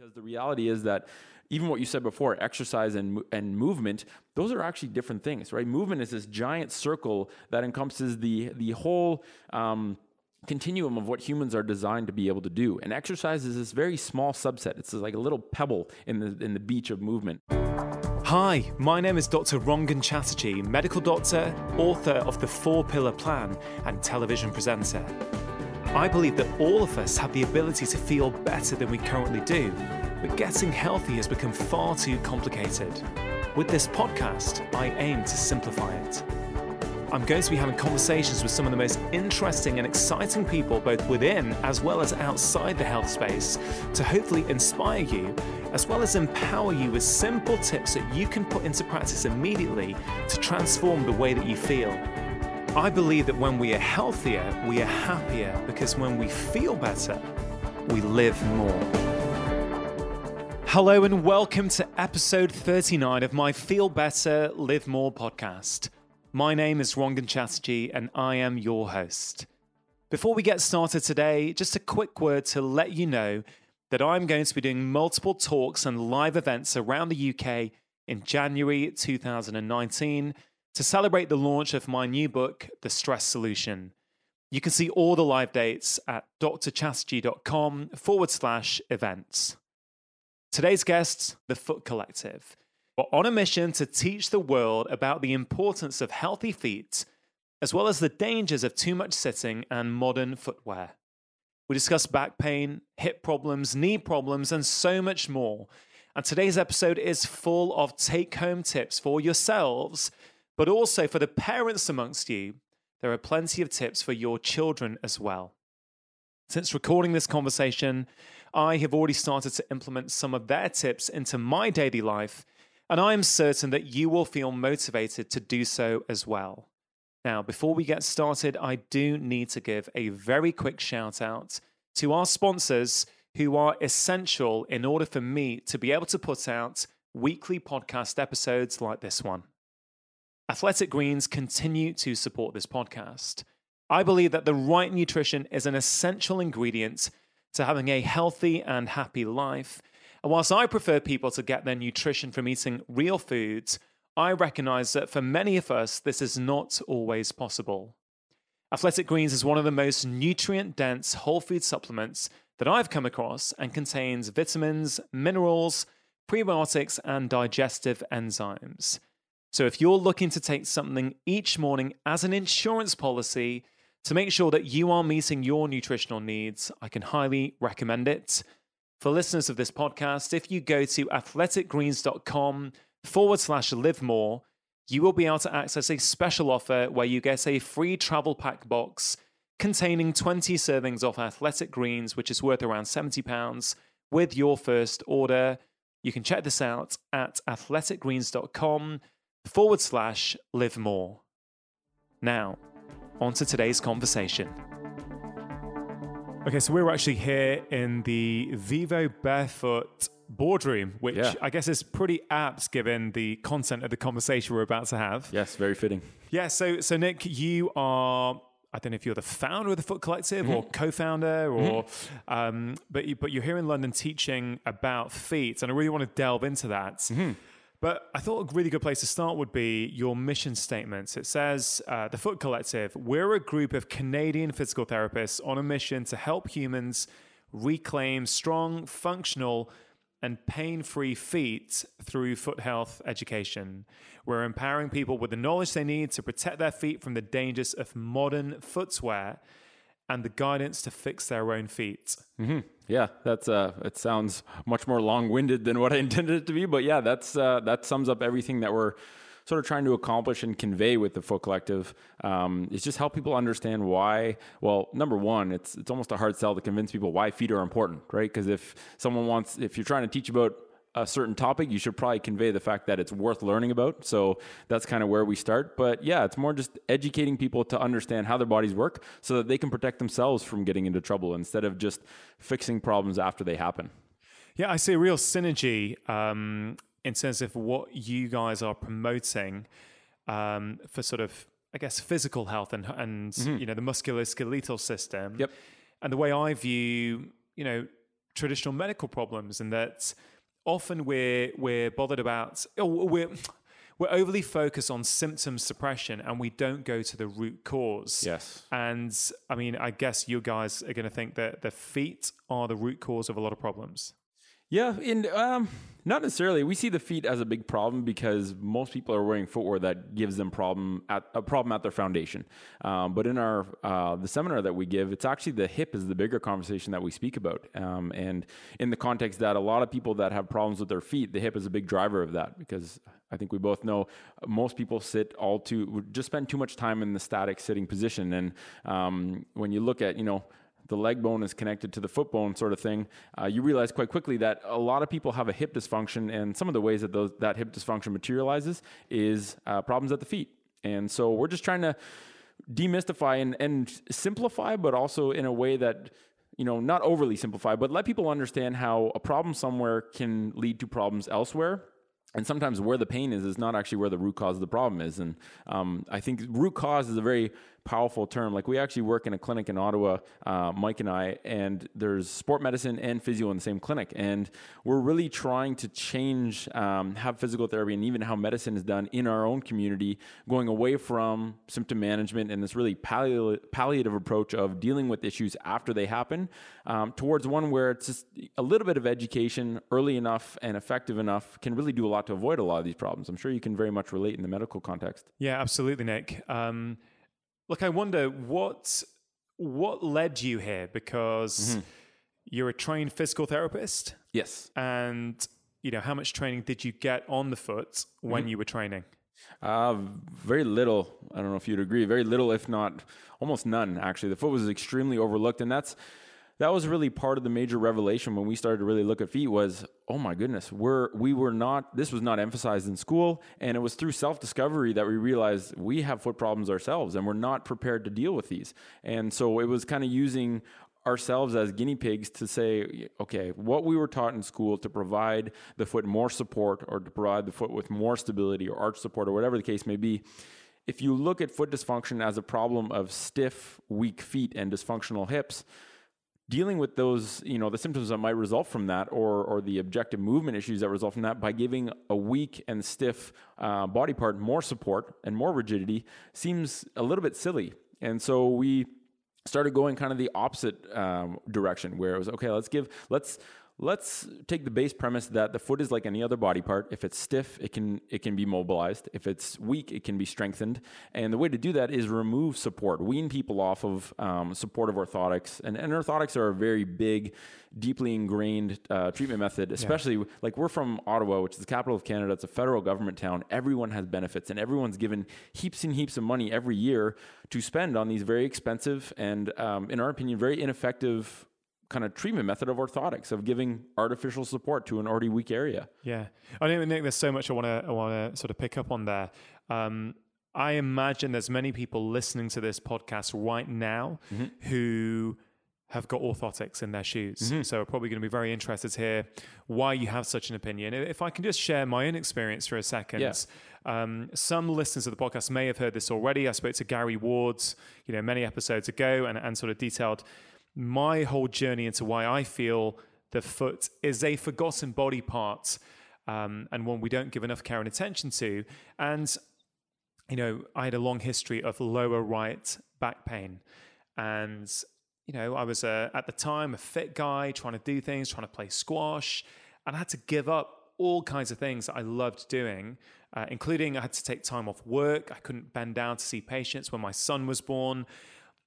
because the reality is that even what you said before, exercise and and movement, those are actually different things, right? Movement is this giant circle that encompasses the the whole. Um, continuum of what humans are designed to be able to do and exercise is this very small subset it's like a little pebble in the in the beach of movement Hi, my name is Dr. Rangan Chatterjee, medical doctor, author of the Four Pillar Plan, and television presenter. I believe that all of us have the ability to feel better than we currently do, but getting healthy has become far too complicated. With this podcast, I aim to simplify it. I'm going to be having conversations with some of the most interesting and exciting people, both within as well as outside the health space, to hopefully inspire you, as well as empower you with simple tips that you can put into practice immediately to transform the way that you feel. I believe that when we are healthier, we are happier because when we feel better, we live more. Hello, and welcome to episode 39 of my Feel Better, Live More podcast. My name is Rangan Chatterjee, and I am your host. Before we get started today, just a quick word to let you know that I'm going to be doing multiple talks and live events around the UK in January 2019 to celebrate the launch of my new book, The Stress Solution. You can see all the live dates at drchatterjee.com forward slash events. Today's guests, the Foot Collective, are on a mission to teach the world about the importance of healthy feet, as well as the dangers of too much sitting and modern footwear. We discuss back pain, hip problems, knee problems, and so much more. And today's episode is full of take home tips for yourselves, but also for the parents amongst you. There are plenty of tips for your children as well. Since recording this conversation, I have already started to implement some of their tips into my daily life, and I am certain that you will feel motivated to do so as well. Now, before we get started, I do need to give a very quick shout out to our sponsors who are essential in order for me to be able to put out weekly podcast episodes like this one. Athletic Greens continue to support this podcast. I believe that the right nutrition is an essential ingredient to having a healthy and happy life. And whilst I prefer people to get their nutrition from eating real foods, I recognize that for many of us, this is not always possible. Athletic Greens is one of the most nutrient dense whole food supplements that I've come across and contains vitamins, minerals, prebiotics, and digestive enzymes. So if you're looking to take something each morning as an insurance policy to make sure that you are meeting your nutritional needs, I can highly recommend it. For listeners of this podcast, if you go to athleticgreens.com forward slash live more, you will be able to access a special offer where you get a free travel pack box containing 20 servings of athletic greens, which is worth around £70 with your first order. You can check this out at athleticgreens.com forward slash live more. Now, on to today's conversation. Okay, so we're actually here in the Vivo Barefoot boardroom, which Yeah. I guess is pretty apt given the content of the conversation we're about to have. yes very fitting Yeah, so so Nick, you are I don't know if you're the founder of the Foot Collective or mm-hmm. co-founder, or mm-hmm. um, but you, but you're here in London teaching about feet, and I really want to delve into that. Mm-hmm. But I thought a really good place to start would be your mission statements. It says, uh, The Foot Collective, we're a group of Canadian physical therapists on a mission to help humans reclaim strong, functional, and pain free feet through foot health education. We're empowering people with the knowledge they need to protect their feet from the dangers of modern footwear and the guidance to fix their own feet. yeah that's uh it sounds much more long-winded than what i intended it to be but yeah that's uh that sums up everything that we're sort of trying to accomplish and convey with the foot collective. Um, just help people understand why well number one it's it's almost a hard sell to convince people why feet are important right? Because if someone wants if you're trying to teach about a certain topic you should probably convey the fact that it's worth learning about so that's kind of where we start but yeah it's more just educating people to understand how their bodies work so that they can protect themselves from getting into trouble instead of just fixing problems after they happen Yeah, I see a real synergy um, in terms of what you guys are promoting um, for sort of, I guess, physical health and and you know the musculoskeletal system. Yep. And the way I view, you know, traditional medical problems, and that often we're we're bothered about oh, we're we're overly focused on symptom suppression and we don't go to the root cause. Yes. And I mean, I guess you guys are going to think that the feet are the root cause of a lot of problems. Yeah, and um, not necessarily. We see the feet as a big problem because most people are wearing footwear that gives them problem at a problem at their foundation. Um, but in our uh, the seminar that we give, it's actually the hip is the bigger conversation that we speak about. Um, and in the context that a lot of people that have problems with their feet, the hip is a big driver of that because I think we both know most people sit all too just spend too much time in the static sitting position. And um, when you look at you know the leg bone is connected to the foot bone sort of thing, uh, you realize quite quickly that a lot of people have a hip dysfunction, and some of the ways that those, that hip dysfunction materializes is uh, problems at the feet. And so we're just trying to demystify and, and simplify, but also in a way that you know not overly simplify, but let people understand how a problem somewhere can lead to problems elsewhere and sometimes where the pain is is not actually where the root cause of the problem is and um, i think root cause is a very powerful term like we actually work in a clinic in ottawa uh, mike and i and there's sport medicine and physio in the same clinic and we're really trying to change um, how physical therapy and even how medicine is done in our own community going away from symptom management and this really palli- palliative approach of dealing with issues after they happen um, towards one where it's just a little bit of education early enough and effective enough can really do a lot to avoid a lot of these problems. I'm sure you can very much relate in the medical context. Yeah, absolutely, Nick. Um, look, I wonder what what led you here because mm-hmm. you're a trained physical therapist. Yes, and you know how much training did you get on the foot when mm-hmm. you were training? Uh, very little. I don't know if you'd agree. Very little, if not almost none. Actually, the foot was extremely overlooked, and that's that was really part of the major revelation when we started to really look at feet was oh my goodness we're we were not this was not emphasized in school and it was through self-discovery that we realized we have foot problems ourselves and we're not prepared to deal with these and so it was kind of using ourselves as guinea pigs to say, okay, what we were taught in school to provide the foot more support or to provide the foot with more stability or arch support or whatever the case may be. If you look at foot dysfunction as a problem of stiff, weak feet and dysfunctional hips, dealing with those, you know, the symptoms that might result from that, or or the objective movement issues that result from that, by giving a weak and stiff uh, body part more support and more rigidity, seems a little bit silly. And so we started going kind of the opposite um, direction, where it was okay. Let's give let's let's take the base premise that the foot is like any other body part. If it's stiff, it can it can be mobilized. If it's weak, it can be strengthened. And the way to do that is remove support, wean people off of um, supportive orthotics. And, and orthotics are a very big, deeply ingrained uh, treatment method. Especially yeah. like we're from Ottawa, which is the capital of Canada. It's a federal government town. Everyone has benefits, and everyone's given heaps and heaps of money every year to spend on these very expensive and, um, in our opinion, very ineffective kind of treatment method of orthotics of giving artificial support to an already weak area. Yeah, I think there's so much I want to I want to sort of pick up on there. Um, I imagine there's many people listening to this podcast right now mm-hmm. who have got orthotics in their shoes. Mm-hmm. So are probably going to be very interested to hear why you have such an opinion. If I can just share my own experience for a second. Yeah. Um, some listeners of the podcast may have heard this already. I spoke to Gary Wards, you know, many episodes ago and, and sort of detailed my whole journey into why I feel the foot is a forgotten body part um, and one we don't give enough care and attention to. And, you know, I had a long history of lower right back pain. And, you know, I was a, at the time a fit guy trying to do things, trying to play squash, and I had to give up all kinds of things that I loved doing, uh, including I had to take time off work. I couldn't bend down to see patients when my son was born.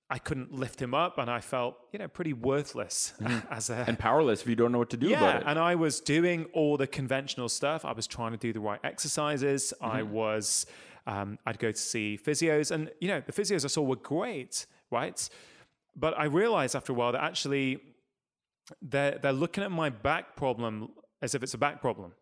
I couldn't lift him up, and I felt, you know, pretty worthless mm. as a and powerless if you don't know what to do yeah, about it. and I was doing all the conventional stuff. I was trying to do the right exercises. Mm-hmm. I was, um, I'd go to see physios, and you know, the physios I saw were great, right? But I realized after a while that actually they're they're looking at my back problem as if it's a back problem.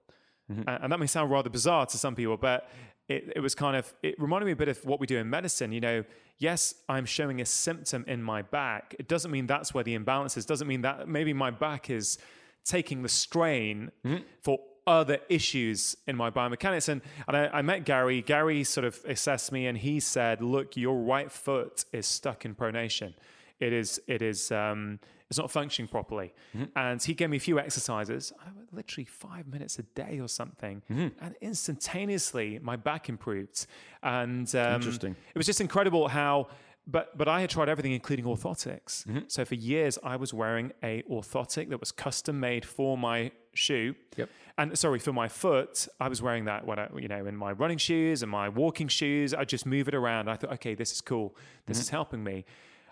Mm-hmm. And that may sound rather bizarre to some people, but it, it was kind of, it reminded me a bit of what we do in medicine. You know, yes, I'm showing a symptom in my back. It doesn't mean that's where the imbalance is. Doesn't mean that maybe my back is taking the strain mm-hmm. for other issues in my biomechanics. And, and I, I, met Gary. Gary sort of assessed me and he said, Look, your right foot is stuck in pronation. it is it is um, it's not functioning properly. Mm-hmm. And he gave me a few exercises, literally five minutes a day or something, mm-hmm. and instantaneously my back improved. And um, Interesting. it was just incredible how. But but I had tried everything, including orthotics. Mm-hmm. So for years, I was wearing a orthotic that was custom made for my shoe. Yep. And sorry, for my foot, I was wearing that when I, you know, in my running shoes and my walking shoes. I just move it around. I thought, okay, this is cool. This is helping me.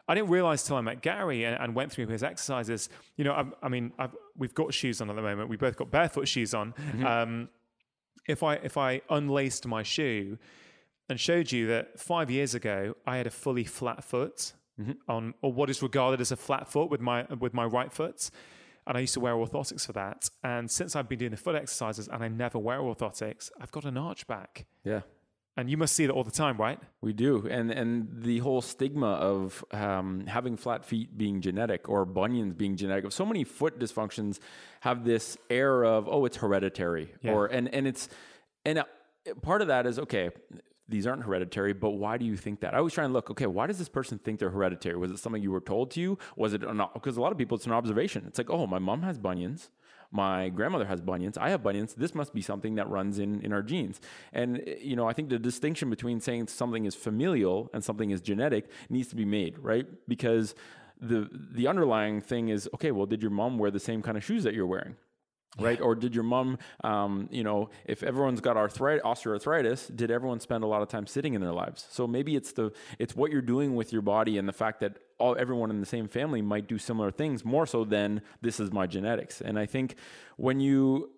I didn't realize till I met Gary and, and went through his exercises. You know, I, I mean, I've, we've got shoes on at the moment. We both got barefoot shoes on. Um, if I if I unlaced my shoe and showed you that five years ago I had a fully flat foot on or what is regarded as a flat foot with my with my right foot. And I used to wear orthotics for that. And since I've been doing the foot exercises and I never wear orthotics, I've got an arch back. Yeah. And you must see that all the time, right? We do, and and the whole stigma of um, having flat feet being genetic or bunions being genetic. So many foot dysfunctions have this air of oh, it's hereditary, Yeah. or and and it's and uh, part of that is okay. These aren't hereditary, but why do you think that? I always try and look. Okay, why does this person think they're hereditary? Was it something you were told to you? Was it not? Because a lot of people, it's an observation. It's like, oh, my mom has bunions my grandmother has bunions i have bunions this must be something that runs in in our genes. And you know i think the distinction between saying something is familial and something is genetic needs to be made right? Because the the underlying thing is okay well did your mom wear the same kind of shoes that you're wearing right? Or did your mom um, you know if everyone's got arthritis osteoarthritis did everyone spend a lot of time sitting in their lives? So maybe it's the it's what you're doing with your body and the fact that all everyone in the same family might do similar things more so than this is my genetics. And i think when you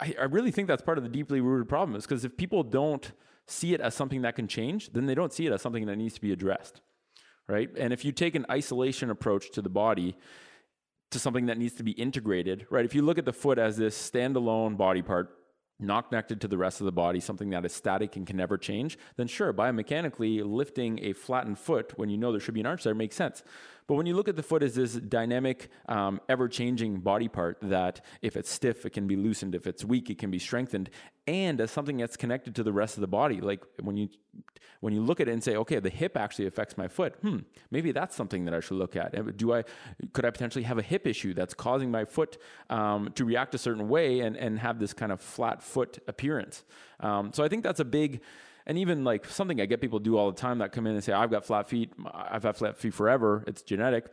I, I really think that's part of the deeply rooted problem is because if people don't see it as something that can change then they don't see it as something that needs to be addressed right? And if you take an isolation approach to the body to something that needs to be integrated, right? If you look at the foot as this standalone body part, not connected to the rest of the body, something that is static and can never change, then sure, biomechanically lifting a flattened foot when you know there should be an arch there makes sense. But when you look at the foot as this dynamic, um, ever-changing body part that if it's stiff, it can be loosened. If it's weak, it can be strengthened. And as something that's connected to the rest of the body, like when you when you look at it and say, okay, the hip actually affects my foot. Hmm, maybe that's something that I should look at. Do I could I potentially have a hip issue that's causing my foot um, to react a certain way and and have this kind of flat foot appearance? Um, so I think that's a big and even like something I get people do all the time that come in and say, I've got flat feet, I've had flat feet forever, it's genetic.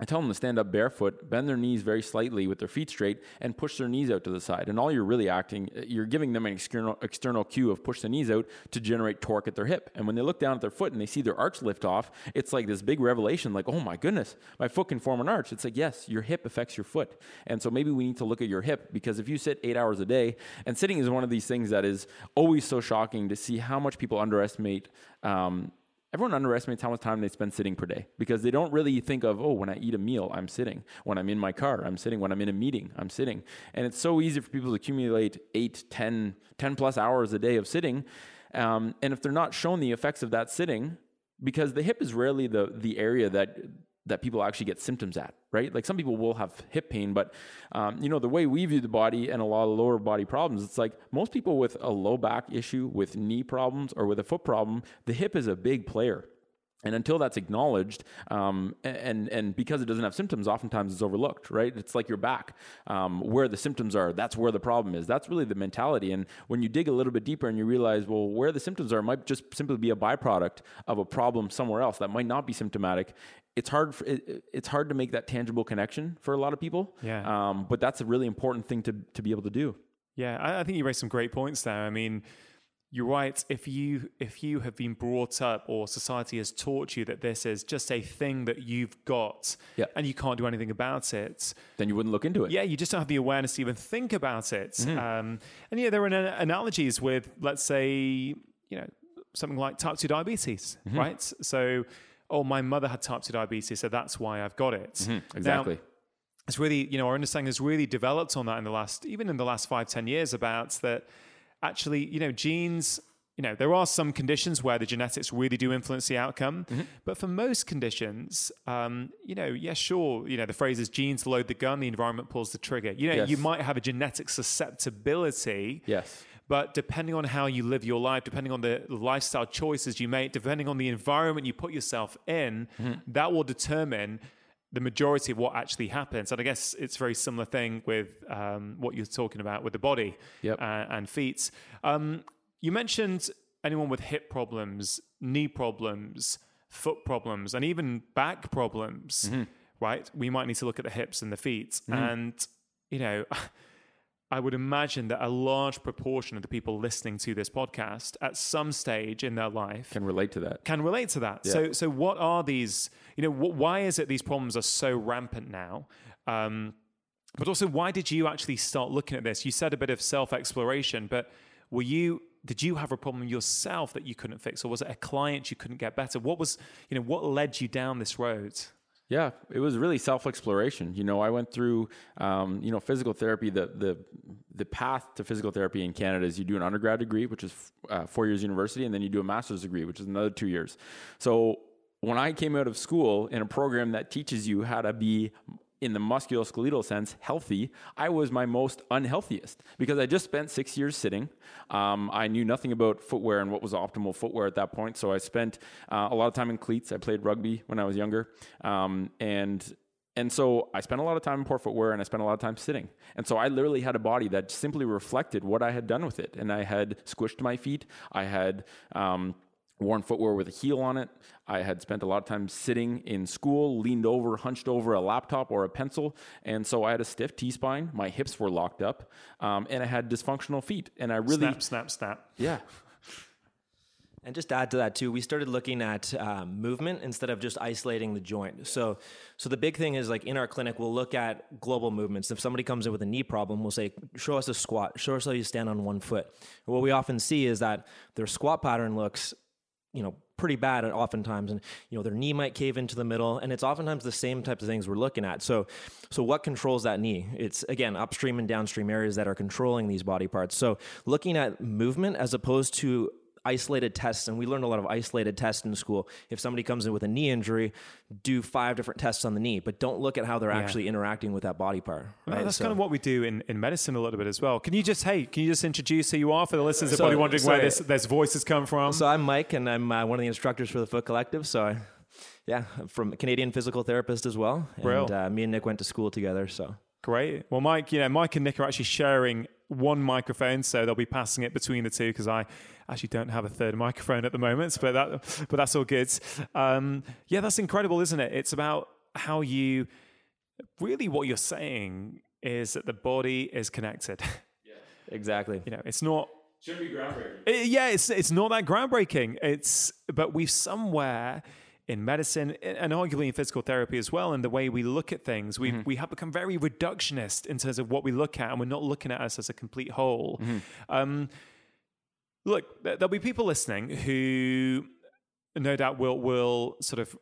I tell them to stand up barefoot, bend their knees very slightly with their feet straight, and push their knees out to the side. And all you're really acting, you're giving them an external, external cue of push the knees out to generate torque at their hip. And when they look down at their foot and they see their arch lift off, it's like this big revelation like, oh my goodness, my foot can form an arch. It's like, yes, your hip affects your foot. And so maybe we need to look at your hip because if you sit eight hours a day, and sitting is one of these things that is always so shocking to see how much people underestimate. Um, Everyone underestimates how much time they spend sitting per day because they don't really think of, oh, when I eat a meal, I'm sitting. When I'm in my car, I'm sitting. When I'm in a meeting, I'm sitting. And it's so easy for people to accumulate 8, 10, 10 plus hours a day of sitting. Um, and if they're not shown the effects of that sitting, because the hip is rarely the, the area that that people actually get symptoms at, right? Like some people will have hip pain, but um, you know the way we view the body and a lot of lower body problems, it's like most people with a low back issue, with knee problems, or with a foot problem, the hip is a big player. And until that's acknowledged, um, and and because it doesn't have symptoms, oftentimes it's overlooked, right? It's like your back, um, where the symptoms are. That's where the problem is. That's really the mentality. And when you dig a little bit deeper and you realize, well, where the symptoms are might just simply be a byproduct of a problem somewhere else that might not be symptomatic. It's hard. For, it, it's hard to make that tangible connection for a lot of people. Yeah. Um, but that's a really important thing to to be able to do. Yeah, I, I think you raised some great points there. I mean, you're right. If you if you have been brought up or society has taught you that this is just a thing that you've got Yeah. and you can't do anything about it, Then you wouldn't look into it. yeah, you just don't have the awareness to even think about it. Mm-hmm. Um, and yeah, there are an- analogies with, let's say, you know, something like type two diabetes, Mm-hmm. right? So, oh, my mother had type two diabetes, so that's why I've got it. Mm-hmm. Exactly. it's really you know our understanding has really developed on that in the last even in the last five ten years about that actually you know genes you know there are some conditions where the genetics really do influence the outcome Mm-hmm. but for most conditions um, you know yeah sure you know the phrase is genes load the gun the environment pulls the trigger you know Yes. you might have a genetic susceptibility yes. but depending on how you live your life, depending on the lifestyle choices you make, depending on the environment you put yourself in, mm-hmm. that will determine the majority of what actually happens. And I guess it's a very similar thing with um, what you're talking about with the body yep. uh, and feet. Um, you mentioned anyone with hip problems, knee problems, foot problems, and even back problems, mm-hmm. right? We might need to look at the hips and the feet. Mm-hmm. And, you know, I would imagine that a large proportion of the people listening to this podcast at some stage in their life can relate to that. Can relate to that. Yeah. So, so what are these? You know, wh- why is it these problems are so rampant now? Um, but also, why did you actually start looking at this? You said a bit of self exploration, but were you? Did you have a problem yourself that you couldn't fix, or was it a client you couldn't get better? What was, you know, what led you down this road? Yeah, it was really self exploration. You know, I went through, um, you know, physical therapy. The the the path to physical therapy in Canada is you do an undergrad degree, which is uh, four years university, and then you do a master's degree, which is another two years. So when I came out of school in a program that teaches you how to be in the musculoskeletal sense, healthy, I was my most unhealthiest because I just spent six years sitting. Um, I knew nothing about footwear and what was optimal footwear at that point. So I spent uh, a lot of time in cleats. I played rugby when I was younger. Um, and and so I spent a lot of time in poor footwear and I spent a lot of time sitting. And so I literally had a body that simply reflected what I had done with it. And I had squished my feet. I had um, worn footwear with a heel on it. I had spent a lot of time sitting in school, leaned over, hunched over a laptop or a pencil. And so I had a stiff T spine. My hips were locked up. Um, and I had dysfunctional feet. And I really. Snap, snap, snap. Yeah. And just to add to that too, we started looking at um, movement instead of just isolating the joint. So, so the big thing is like in our clinic, we'll look at global movements. If somebody comes in with a knee problem, we'll say, "Show us a squat. Show us how you stand on one foot." And what we often see is that their squat pattern looks you know pretty bad at oftentimes and you know their knee might cave into the middle and it's oftentimes the same types of things we're looking at. So so what controls that knee? It's again upstream and downstream areas that are controlling these body parts. So looking at movement as opposed to isolated tests, and we learned a lot of isolated tests in school. If somebody comes in with a knee injury, do five different tests on the knee, but don't look at how they're yeah. actually interacting with that body part. Right? that's so. kind of what we do in, in medicine a little bit as well. Can you just, hey, can you just introduce who you are for the listeners that are probably wondering where this, this voices come from? So I'm Mike, and I'm uh, one of the instructors for the Foot Collective. So I, yeah, I'm from Canadian physical therapist as well. And uh, me and Nick went to school together. So great. Well, Mike, you know, Mike and Nick are actually sharing one microphone, so they'll be passing it between the two because I actually don't have a third microphone at the moment, but that but that's all good. Um, yeah, that's incredible, isn't it? It's about how you really what you're saying is that the body is connected. Yeah, exactly. You know, it's not. Shouldn't be groundbreaking. It, yeah, it's it's not that groundbreaking. It's but we've somewhere in medicine and arguably in physical therapy as well, and the way we look at things, we mm-hmm. we have become very reductionist in terms of what we look at, and we're not looking at us as a complete whole. Mm-hmm. Um, look, there'll be people listening who, no doubt, will will sort of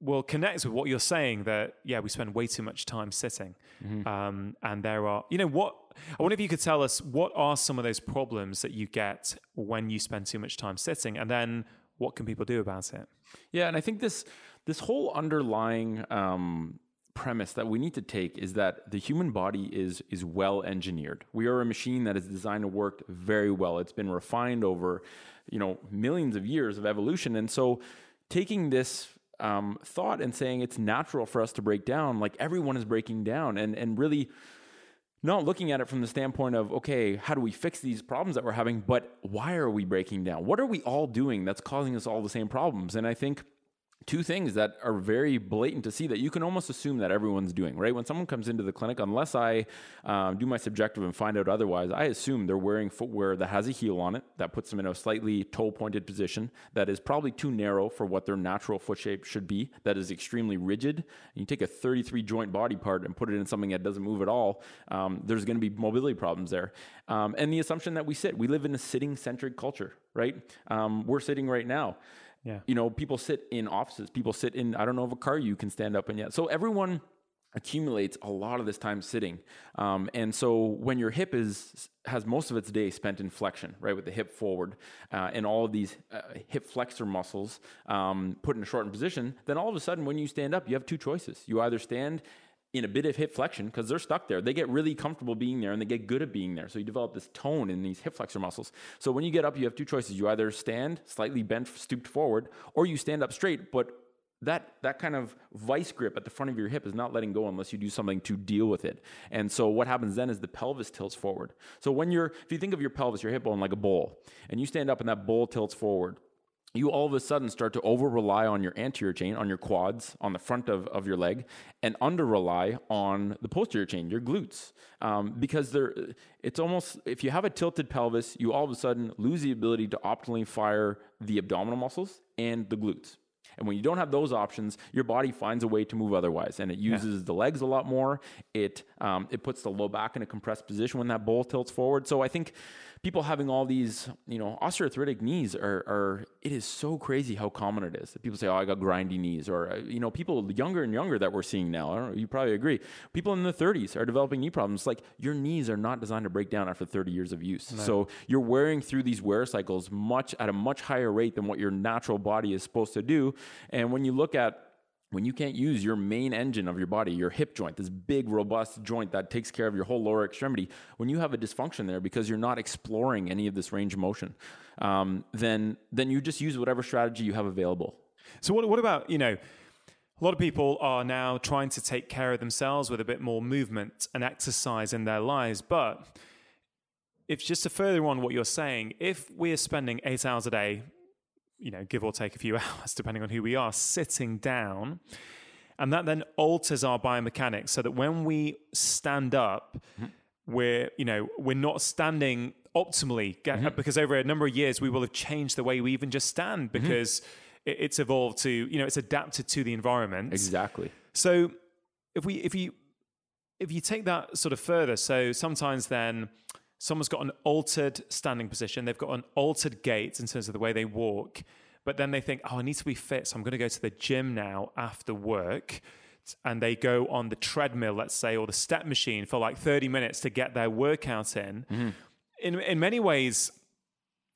will connect with what you're saying. That yeah, we spend way too much time sitting, mm-hmm. um, and there are you know what. I wonder if you could tell us what are some of those problems that you get when you spend too much time sitting, and then what can people do about it? Yeah, and I think this this whole underlying um, premise that we need to take is that the human body is is well engineered. We are a machine that is designed to work very well. It's been refined over, you know, millions of years of evolution, and so taking this um, thought and saying it's natural for us to break down, like everyone is breaking down, and and really not looking at it from the standpoint of, okay, how do we fix these problems that we're having, but why are we breaking down? What are we all doing that's causing us all the same problems? And I think two things that are very blatant to see that you can almost assume that everyone's doing, right? When someone comes into the clinic, unless I um, do my subjective and find out otherwise, I assume they're wearing footwear that has a heel on it, that puts them in a slightly toe pointed position, that is probably too narrow for what their natural foot shape should be, that is extremely rigid. And you take a 33 joint body part and put it in something that doesn't move at all, um, there's going to be mobility problems there. Um, and the assumption that we sit, we live in a sitting centric culture, right? Um, we're sitting right now. Yeah. You know, people sit in offices, people sit in, I don't know if a car you can stand up in yet. So everyone accumulates a lot of this time sitting. Um, and so when your hip is has most of its day spent in flexion, right, with the hip forward, uh, and all of these uh, hip flexor muscles um, put in a shortened position, then all of a sudden when you stand up, you have two choices. You either stand in a bit of hip flexion because they're stuck there. They get really comfortable being there and they get good at being there. So you develop this tone in these hip flexor muscles. So when you get up, you have two choices. You either stand slightly bent, stooped forward, or you stand up straight, but that that kind of vice grip at the front of your hip is not letting go unless you do something to deal with it. And so what happens then is the pelvis tilts forward. So when you're if you think of your pelvis, your hip bone like a bowl, and you stand up and that bowl tilts forward, you all of a sudden start to over rely on your anterior chain, on your quads, on the front of, of your leg, and under rely on the posterior chain, your glutes. Um, because there, it's almost, if you have a tilted pelvis, you all of a sudden lose the ability to optimally fire the abdominal muscles and the glutes. And when you don't have those options, your body finds a way to move otherwise, and it uses yeah. the legs a lot more. It um, it puts the low back in a compressed position when that bowl tilts forward. So I think people having all these, you know, osteoarthritic knees are, are it is so crazy how common it is. that People say, "Oh, I got grindy knees," or uh, you know, people younger and younger that we're seeing now. I don't know, you probably agree. People in the 30s are developing knee problems. Like your knees are not designed to break down after 30 years of use. No. So you're wearing through these wear cycles much at a much higher rate than what your natural body is supposed to do. And when you look at when you can't use your main engine of your body, your hip joint, this big, robust joint that takes care of your whole lower extremity, when you have a dysfunction there because you're not exploring any of this range of motion, um, then then you just use whatever strategy you have available. So what what about you know? A lot of people are now trying to take care of themselves with a bit more movement and exercise in their lives, but if just to further on what you're saying, if we are spending eight hours a day you know, give or take a few hours, depending on who we are, sitting down. And that then alters our biomechanics so that when we stand up, mm-hmm. we're, you know, we're not standing optimally mm-hmm. because over a number of years, we will have changed the way we even just stand mm-hmm. because mm-hmm. it's evolved to, you know, it's adapted to the environment. Exactly. So if we, if you, if you take that sort of further, so sometimes then someone's got an altered standing position, they've got an altered gait in terms of the way they walk, but then they think, oh, I need to be fit, so I'm going to go to the gym now after work. And they go on the treadmill, let's say, or the step machine for like 30 minutes to get their workout in. Mm-hmm. In, in many ways,